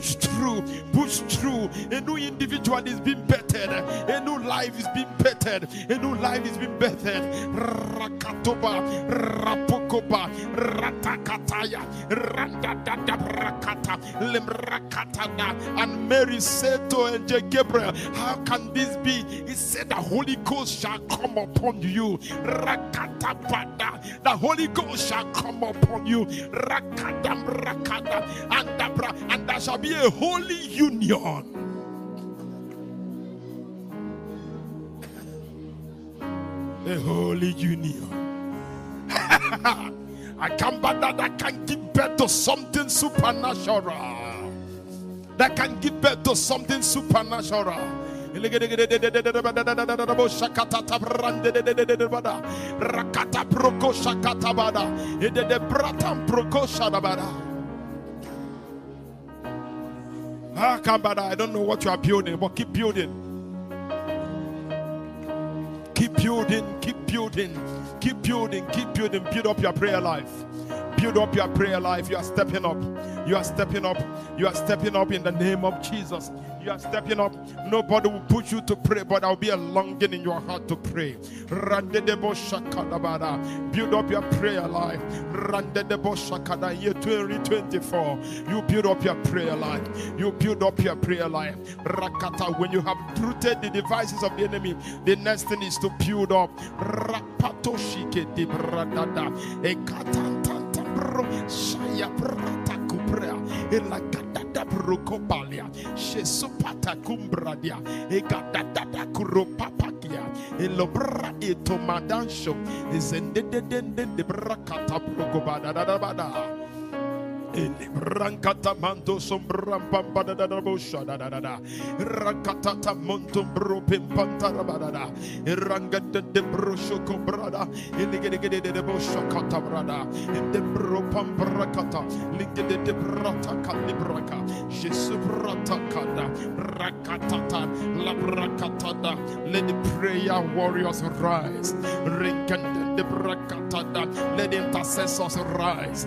push through, push through. A new individual is being bettered. A new life is being bettered. A new life is being bettered. Rakatoba, rapokoba, ratakataya, randadada rakata, limrakatana. And Mary said to Angel Gabriel, How can this be? He said, The Holy Ghost shall come upon you. Rakatabada. The Holy Ghost shall come upon you. Rakadam rakada. And, the, and there shall be a holy union. A holy union. I come back that I can give birth to something supernatural. That can give birth to something supernatural. Rakata. Ede bratam proko shadabada. I don't know what you are building, but keep building. Keep building, keep building, keep building, keep building, build up your prayer life. Build up your prayer life. You are stepping up. You are stepping up. You are stepping up in the name of Jesus. You are stepping up. Nobody will push you to pray, but there will be a longing in your heart to pray. Build up your prayer life. Year 2024. You build up your prayer life. You build up your prayer life. Rakata. When you have rooted the devices of the enemy, the next thing is to build up. Rapatoshike di bradada. Ekatantanta bro. Shaya brata kuprea. Elakadada brokopalia. Shesupata kumbradia. Egadada kuropapakia. Elobra etomadansho. Ezendedende de brakata brokobada. Rankata manto sombram pampada da da bosha da da da da Rankatata montum bro pimpanta da da da Rangata de brosho cobrada Iligede de bosha kata brada De bro pamprakata Ligede de brata calibraka Jesu brata kada Rakatata La brakatada Let the prayer warriors rise. Rinkanda Let intercessors rise.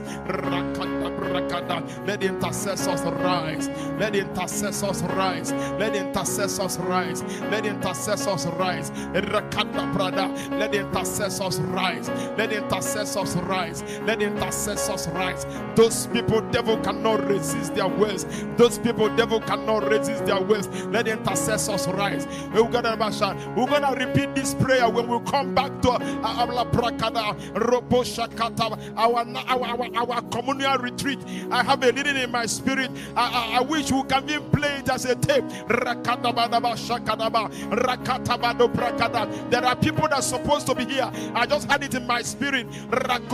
Let intercessors rise. Let intercessors rise. Let intercessors rise. Let intercessors rise. Let intercessors rise. Let intercessors rise. Let intercessors rise. Those people, devil cannot resist their wills. Those people, devil cannot resist their wills. Let intercessors rise. We're gonna, repeat this prayer when we come back to uh, our our, our, our communal retreat. I have a leading in my spirit. I, I, I wish we can even play as a tape. There are people that are supposed to be here. I just had it in my spirit. Let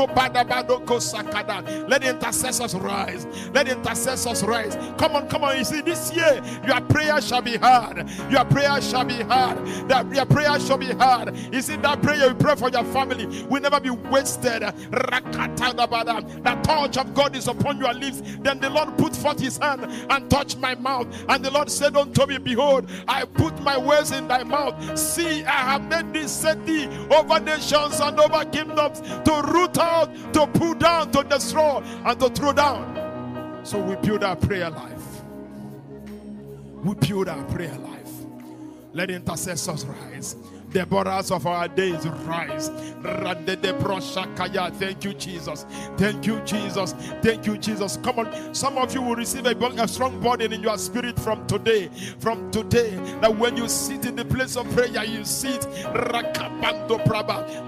the intercessors rise. Let the intercessors rise. Come on, come on. You see, this year your prayer shall be heard. Your prayer shall be heard. That your prayer shall be heard. You see, that prayer you pray for your family will never be wasted. The touch of God is upon your lips. Then the Lord put forth his hand and touched my mouth. And the Lord said unto me, Behold, I put my words in thy mouth. See, I have made set thee over nations and over kingdoms to root out, to pull down, to destroy, and to throw down. So we build our prayer life. We build our prayer life. Let intercessors rise. The borders of our days rise. Thank you, Jesus. Thank you, Jesus. Thank you, Jesus. Come on. Some of you will receive a, a strong burden in your spirit from today. From today, that when you sit in the place of prayer, you sit.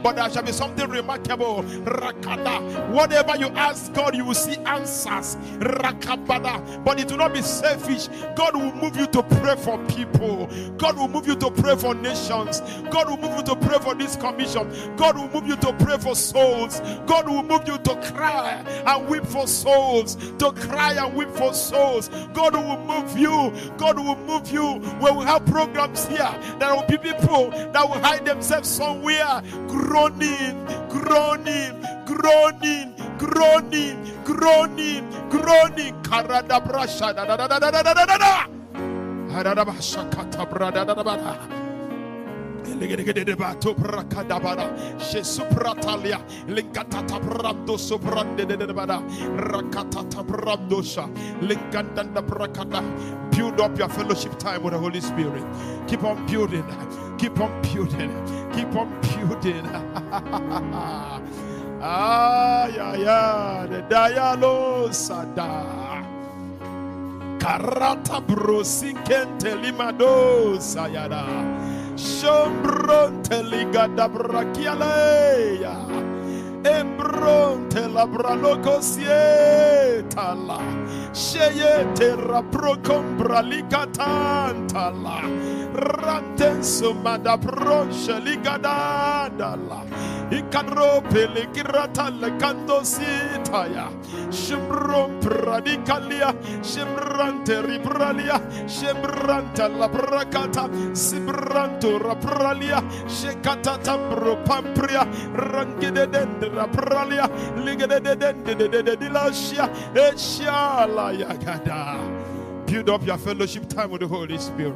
But there shall be something remarkable. Whatever you ask God, you will see answers. But it will not be selfish. God will move you to pray for people. God will move you to pray for nations. God will move you to pray for this commission. God will move you to pray for souls. God will move you to cry and weep for souls. To cry and weep for souls. God will move you. God will move you. We have programs here, there will be people that will hide themselves somewhere, groaning, groaning, groaning, groaning, groaning, groaning. Karada brasha da da da da da da da da da. Legedebato prakadabara, Jesupratalia, Linkatata Brando Sobrande de Bada, Rakatata Brandosha, Linkandanda Brakada. Build up your fellowship time with the Holy Spirit. Keep on building, keep on building, keep on building. ah, yeah, yeah, the dialogue sada. Karata brosikente limado sayada. Shombronte ligada brachialeia. Embronte la braloco Sheye terra procombra licatantala. Rantenso mada proche ligadadala. Icadrope ligirata lecandositaya. Shimrom pradicalia. Shimrante ribralia. Shimranta la bracata. Sibranto rapralia. Shekatata propampria. Rangidedendra pralia. Ligededendededelasia. shiala. Build up your fellowship time with the Holy Spirit.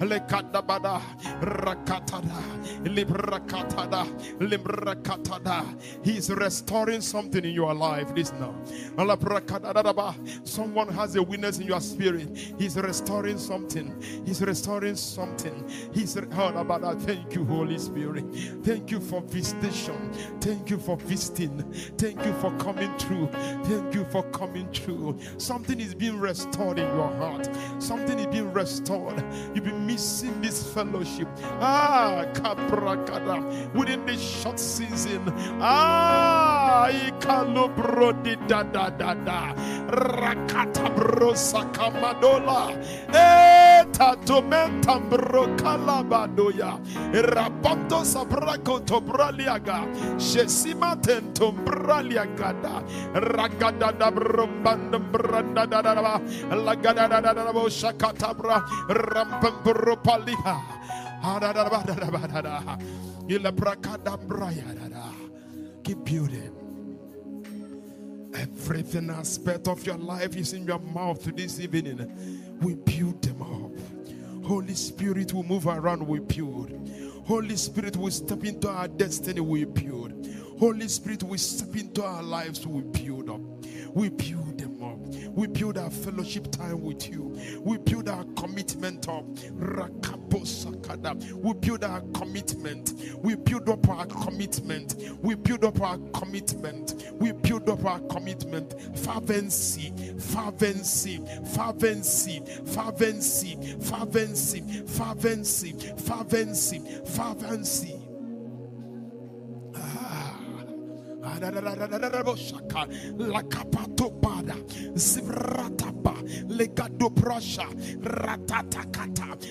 Lekadabada, rakatada, librakatada, librakatada. He's restoring something in your life. This now. Someone has a witness in your spirit. He's restoring something. He's restoring something. He's heard about that. Thank you, Holy Spirit. Thank you for visitation. Thank you for visiting. Thank you for coming through. Thank you for coming through. Something is being restored in your heart. Something is being restored. You've been missing this fellowship. Ah, Kabrakada. Within this short season. Ah, Ai da da da da. Rakata brosa kamadola. Eta tomenta brokala badoya. Rapanto sabrako tobraliaga. Shesima tento braliaga da. Ragada da brombandum branda da da da. Lagada da da da da. shakata Shakatabra. Rampam bropaliha. Ada da da da da da da. Ilabrakada braya da da. Keep building. Everything aspect of your life is in your mouth this evening. We build them up. Holy Spirit will move around, we build. Holy Spirit, we step into our destiny, we build. Holy Spirit, we step into our lives, we build up. We build. We build our fellowship time with you. We build our commitment up. We build our commitment. We build up our commitment. We build up our commitment. We build up our commitment. Fervency, fervency, fervency, fervency, fervency, fervency, fervency, fervency.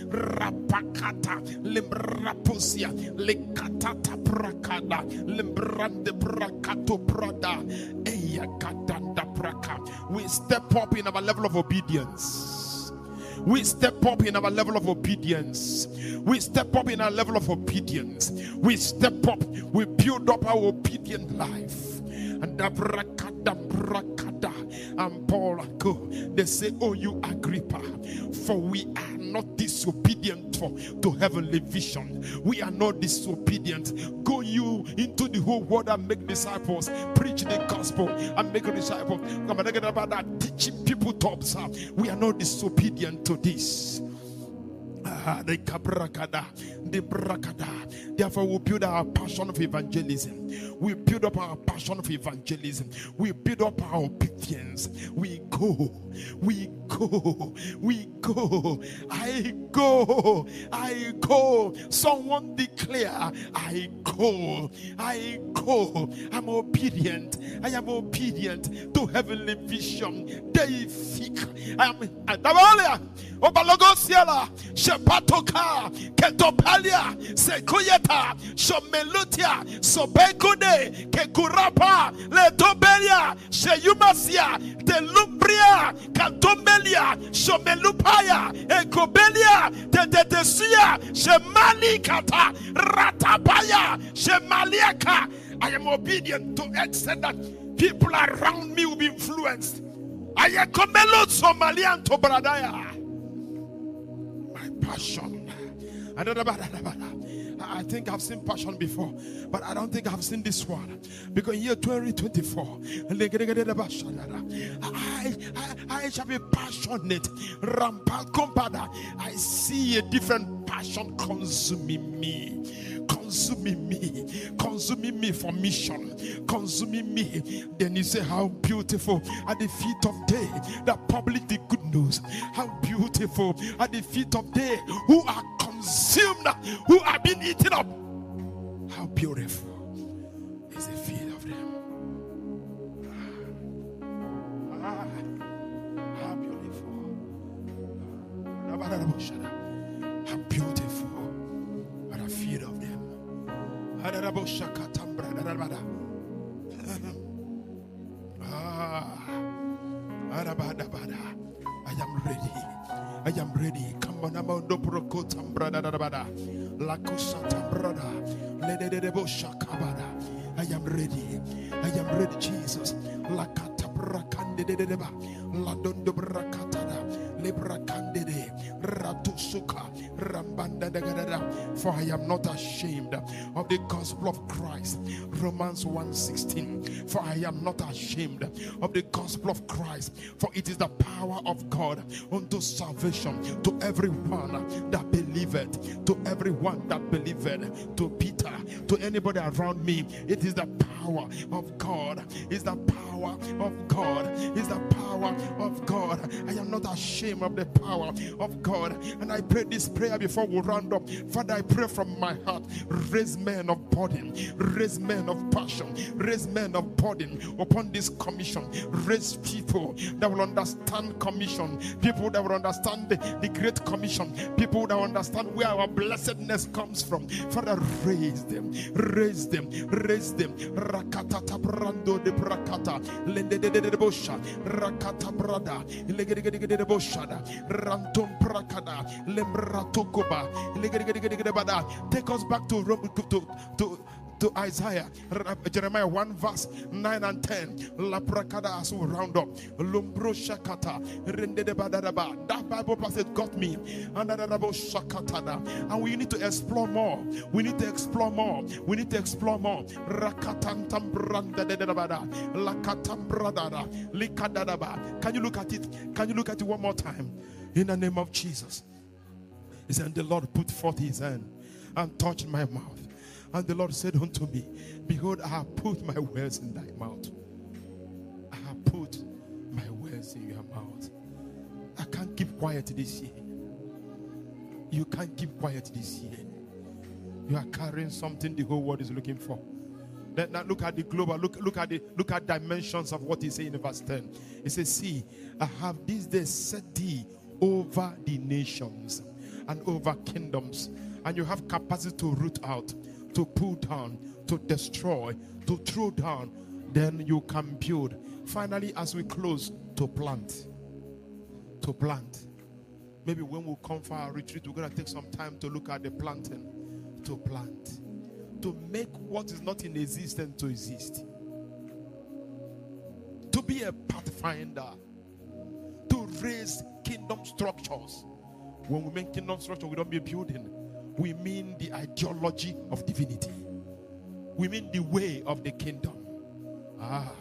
Rapakata, limrapusia, lekatata prakada, limbrande prakato prada, praka. We step up in our level of obedience. We step up in our level of obedience. We step up in our level of obedience. We step up. We build up our obedient life. And and Paul go. They say, Oh, you Agrippa, for we are not disobedient to heavenly vision. We are not disobedient. Go you into the whole world and make disciples, preach the gospel and make disciples. Come on, about that people to observe. We are not disobedient to this. Therefore, we build our passion of evangelism. We build up our passion of evangelism. We build up our obedience. We go, we go, we go. I go, I go. Someone declare, I go, I go. I'm obedient. I am obedient to heavenly vision. They think I am. Ketopalia, Sekuyeta, Shomelutia, Sobekude, Kekurapa, Letobelia, Sheyumasia, Telumbria, Shomelupaya, Ekobelia, Tetetesia, Shemalikata, Ratapaya, Shemaliaka. I am obedient to extent that people around me will be influenced. I am Komelo Somalian to Bradaya passion. I think I've seen passion before, but I don't think I've seen this one. Because year 2024, I, I, I shall be passionate. I see a different passion consuming me consuming me, consuming me for mission, consuming me. Then you say, How beautiful at the feet of day that public the good news. How beautiful at the feet of they who are consumed, who are being eaten up. How beautiful is the feet of them. Ah, how beautiful. How beautiful are the feet of them. Ah, I am ready. I am ready. I am ready. I am ready, Jesus. Ladondo For I am not ashamed of the gospel of Christ. Romans 1:16. For I am not ashamed of the gospel of Christ. For it is the power of God unto salvation to everyone that believeth. To everyone that believeth. To Peter. To anybody around me. It is the power of God. Is the power of God. Is the power of God. I am not ashamed of the power of God. And I pray this prayer before we round up. Father, I pray from my heart. Raise men of burden, raise men of passion, raise men of burden upon this commission. Raise people that will understand commission, people that will understand the, the great commission, people that understand where our blessedness comes from. Father, raise them, raise them, raise them. Rakata de lende de de de bosha, rakata brada, legede de boshada, rantom brakada, lembratokoba, legede bada. Take us back to to to to Isaiah, Jeremiah 1 verse 9 and 10. La prakada as we round up. Lumbro shakata. That Bible passage got me. And we need to explore more. We need to explore more. We need to explore more. Rakatantam branda Lakatam bradada. Likadadaba. Can you look at it? Can you look at it one more time? In the name of Jesus. He said, The Lord put forth his hand and touched my mouth. And the Lord said unto me, Behold, I have put my words in thy mouth. I have put my words in your mouth. I can't keep quiet this year. You can't keep quiet this year. You are carrying something the whole world is looking for. Now look at the global, look, look at the look at dimensions of what he says in verse 10. He says, See, I have this day set thee over the nations and over kingdoms, and you have capacity to root out, to pull down, to destroy, to throw down, then you can build. Finally, as we close, to plant. To plant. Maybe when we come for our retreat, we're going to take some time to look at the planting. To plant. To make what is not in existence to exist. To be a pathfinder. To raise kingdom structures. When we make kingdom structure, we don't be building. We mean the ideology of divinity. We mean the way of the kingdom. Ah.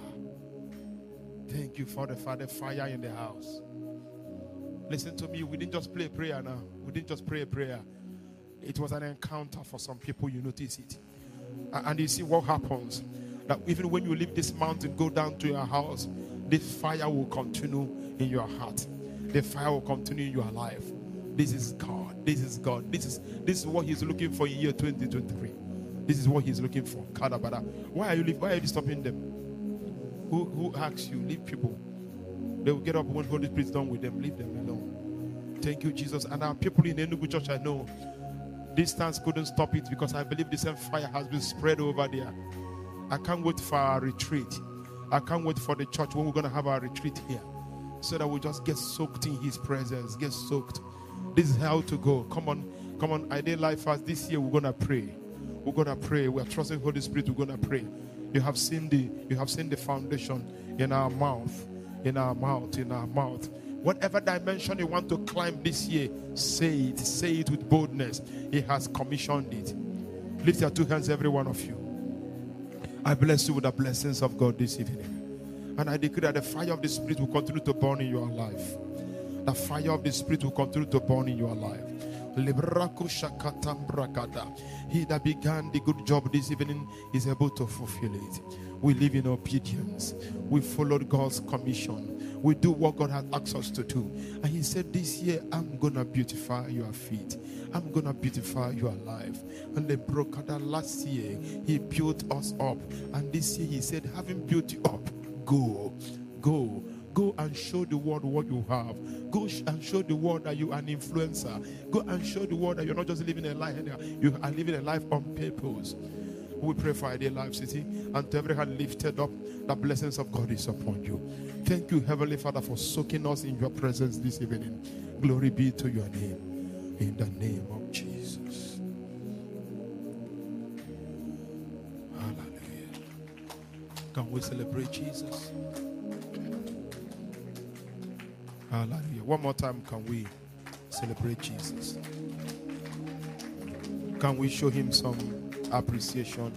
Thank you for the Father fire in the house. Listen to me. We didn't just play a prayer now. We didn't just pray a prayer. It was an encounter for some people. You notice it. And you see what happens. That even when you leave this mountain, go down to your house, this fire will continue in your heart. The fire will continue in your life. This is God. This is God. This is this is what He's looking for in year 2023. This is what He's looking for. Kadabada. Why are you leave, Why are you stopping them? Who who asks you? Leave people. They will get up when Holy Spirit is done with them. Leave them alone. Thank you, Jesus. And our people in Enugu Church, I know distance couldn't stop it because I believe the same fire has been spread over there. I can't wait for our retreat. I can't wait for the church when we're going to have our retreat here so that we just get soaked in His presence, get soaked. This is how to go. Come on, come on. Ideal life fast. This year we're gonna pray. We're gonna pray. We're trusting Holy Spirit. We're gonna pray. You have seen the you have seen the foundation in our mouth, in our mouth, in our mouth. Whatever dimension you want to climb this year, say it. Say it with boldness. He has commissioned it. Lift your two hands, every one of you. I bless you with the blessings of God this evening. And I decree that the fire of the Spirit will continue to burn in your life. The fire of the Spirit will continue to burn in your life. He that began the good job this evening is able to fulfill it. We live in obedience. We followed God's commission. We do what God has asked us to do. And He said, This year, I'm to beautify your feet. I'm to beautify your life. And the that last year, He built us up. And this year, He said, Having built you up, go, go Go and show the world what you have. Go and show the world that you are an influencer. Go and show the world that you're not just living a life, you are living a life on purpose. We pray for Ideal Life City and to every hand lifted up, the blessings of God is upon you. Thank you, Heavenly Father, for soaking us in your presence this evening. Glory be to your name. In the name of Jesus. Hallelujah. Can we celebrate Jesus? Hallelujah. One more time, can we celebrate Jesus? Can we show him some appreciation?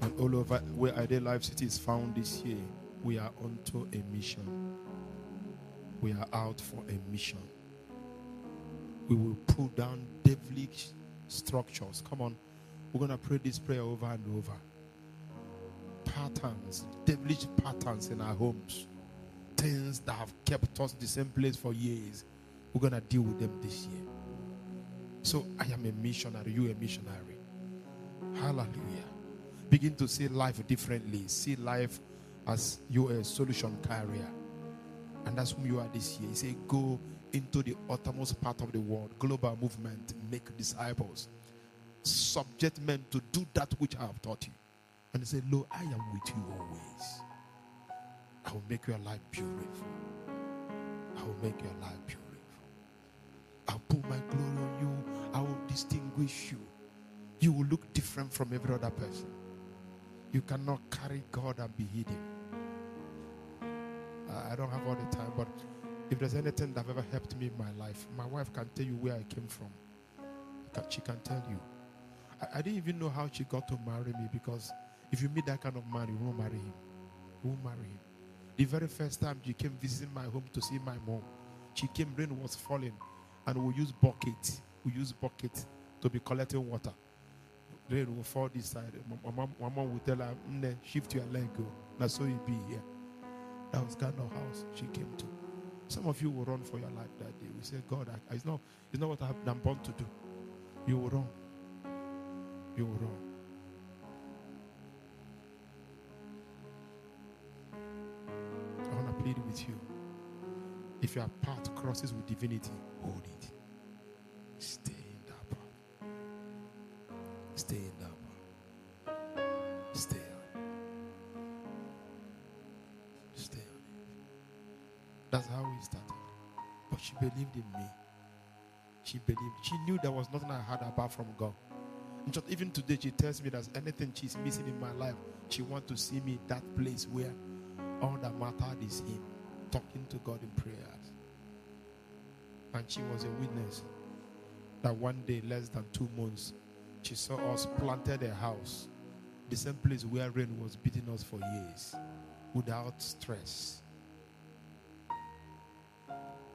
And all over where Ideal Life City is found this year, we are onto a mission. We are out for a mission. We will pull down devilish structures. Come on. We're going to pray this prayer over and over. Patterns, devilish patterns in our homes, things that have kept us the same place for years. We're going to deal with them this year. So I am a missionary, you a missionary. Hallelujah. Begin to see life differently. See life as you a uh, solution carrier. And that's who you are this year. He said, Go into the uttermost part of the world, global movement, make disciples subject men to do that which I have taught you. And he said, Lo, I am with you always. I will make your life beautiful. I will make your life beautiful. I'll put my glory on you. I will distinguish you. You will look different from every other person. You cannot carry God and be hidden. I don't have all the time, but if there's anything that ever helped me in my life, my wife can tell you where I came from. She can tell you. I, I didn't even know how she got to marry me because if you meet that kind of man, you won't marry him. You won't marry him. The very first time she came visiting my home to see my mom, she came, rain was falling, and we use bucket. We use bucket to be collecting water. Rain will fall this side. My mom, my mom will tell her, shift your leg, oh, go. That's so you be here. That was kind of house she came to. Some of you will run for your life that day. We say, God, I, it's, not, it's not what I'm born to do. You will run. Will. I want to plead with you. If your path crosses with divinity, hold it. Stay in that path. Stay in that path. Stay on it. Stay on it. That's how we started. But she believed in me. She believed. She knew there was nothing I had apart from God. Just even today, she tells me there's anything she's missing in my life. She wants to see me that place where all that mattered is Him, talking to God in prayers. And she was a witness that one day, less than two months, she saw us planted a house, the same place where rain was beating us for years, without stress.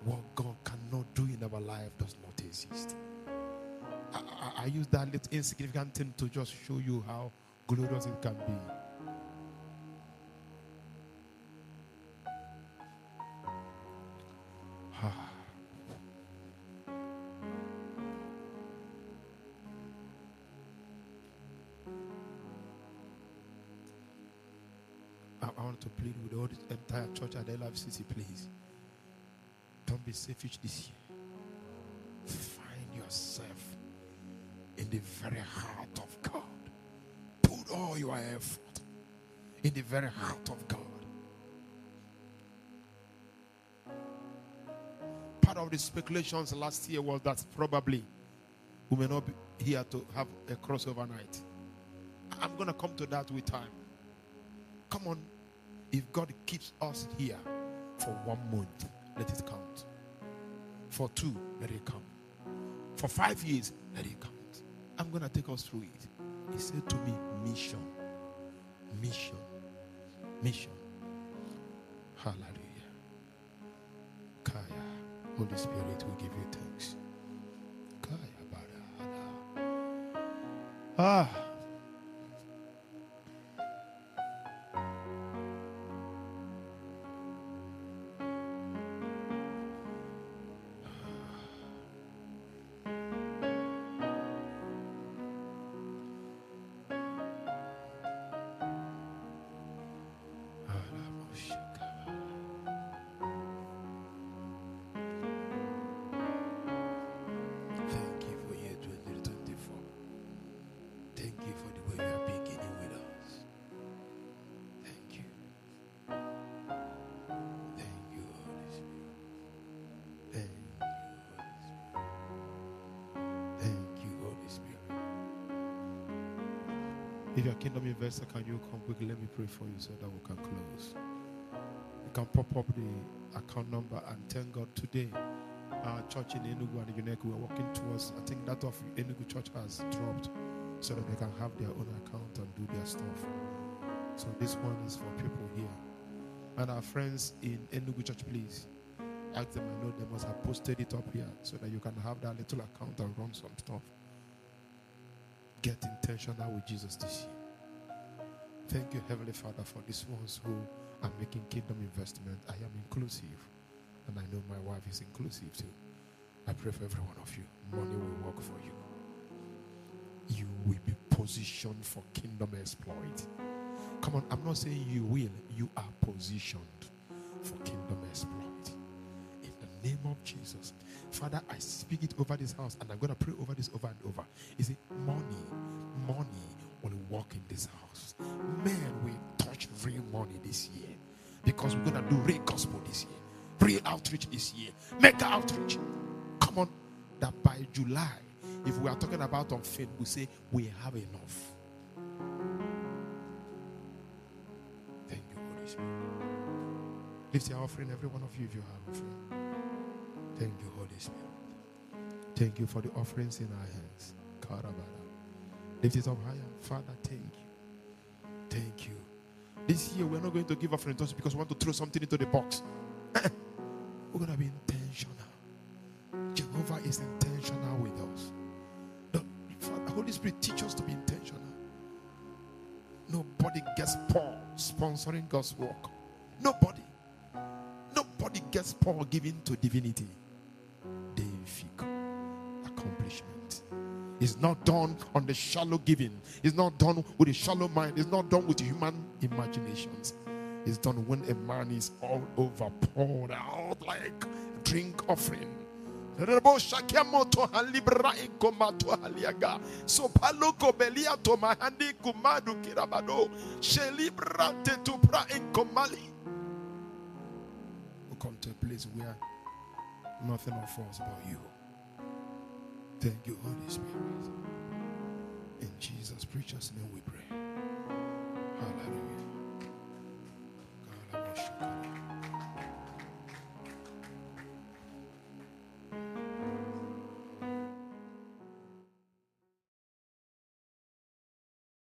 What God cannot do in our life does not exist. I, I, use that little insignificant thing to just show you how glorious it can be. I want to plead with all the entire church at LFCC, please. Don't be selfish this year. Find yourself in the very heart of God. Put all your effort in the very heart of God. Part of the speculations last year was that probably we may not be here to have a crossover night. I'm going to come to that with time. Come on, if God keeps us here for one month, let it count. For two, let it count. For five years, let it count. I'm going to take us through it. He said to me, mission. Mission. Mission. Hallelujah. Kaya. Holy Spirit, we give you thanks. Kaya. Ah. Quickly? Let me pray for you so that we can close. You can pop up the account number and thank God today our church in Enugu and Uneku, we're working towards, I think that of Enugu church has dropped so that they can have their own account and do their stuff. So this one is for people here. And our friends in Enugu church, please ask them, I know they must have posted it up here so that you can have that little account and run some stuff. Get intentional with Jesus this year. Thank you, Heavenly Father, for these ones who are making kingdom investment. I am inclusive. And I know my wife is inclusive too. I pray for every one of you. Money will work for you. You will be positioned for kingdom exploit. Come on, I'm not saying you will. You are positioned for kingdom exploit. In the name of Jesus. Father, I speak it over this house and I'm going to pray over this over and over. Is it money? Money walk in this house. Men will touch real money this year because we're going to do real gospel this year real outreach this year. Mega outreach. Come on. that by July, if we are talking about on faith, we say we have enough. Thank you, Holy Spirit. Lift your offering, every one of you, if you have offering. Thank you, Holy Spirit. Thank you for the offerings in our hands. Karabara. Lift it up higher. Father, thank you. Thank you. This year, we're not going to give offering just because we want to throw something into the box. we're going to be intentional. Jehovah is intentional with us. The Holy Spirit, teach us to be intentional. Nobody gets poor sponsoring God's work. Nobody. Nobody gets poor giving to divinity. It's not done on the shallow giving. It's not done with a shallow mind. It's not done with human imaginations. It's done when a man is all over poured out like drink offering. So paloko belia to mahandi kumadu kirabado. Shelibra tetupra inkomali. We come to a place where nothing falls about you. Thank you, Holy Spirit. In Jesus' precious name we pray. Hallelujah.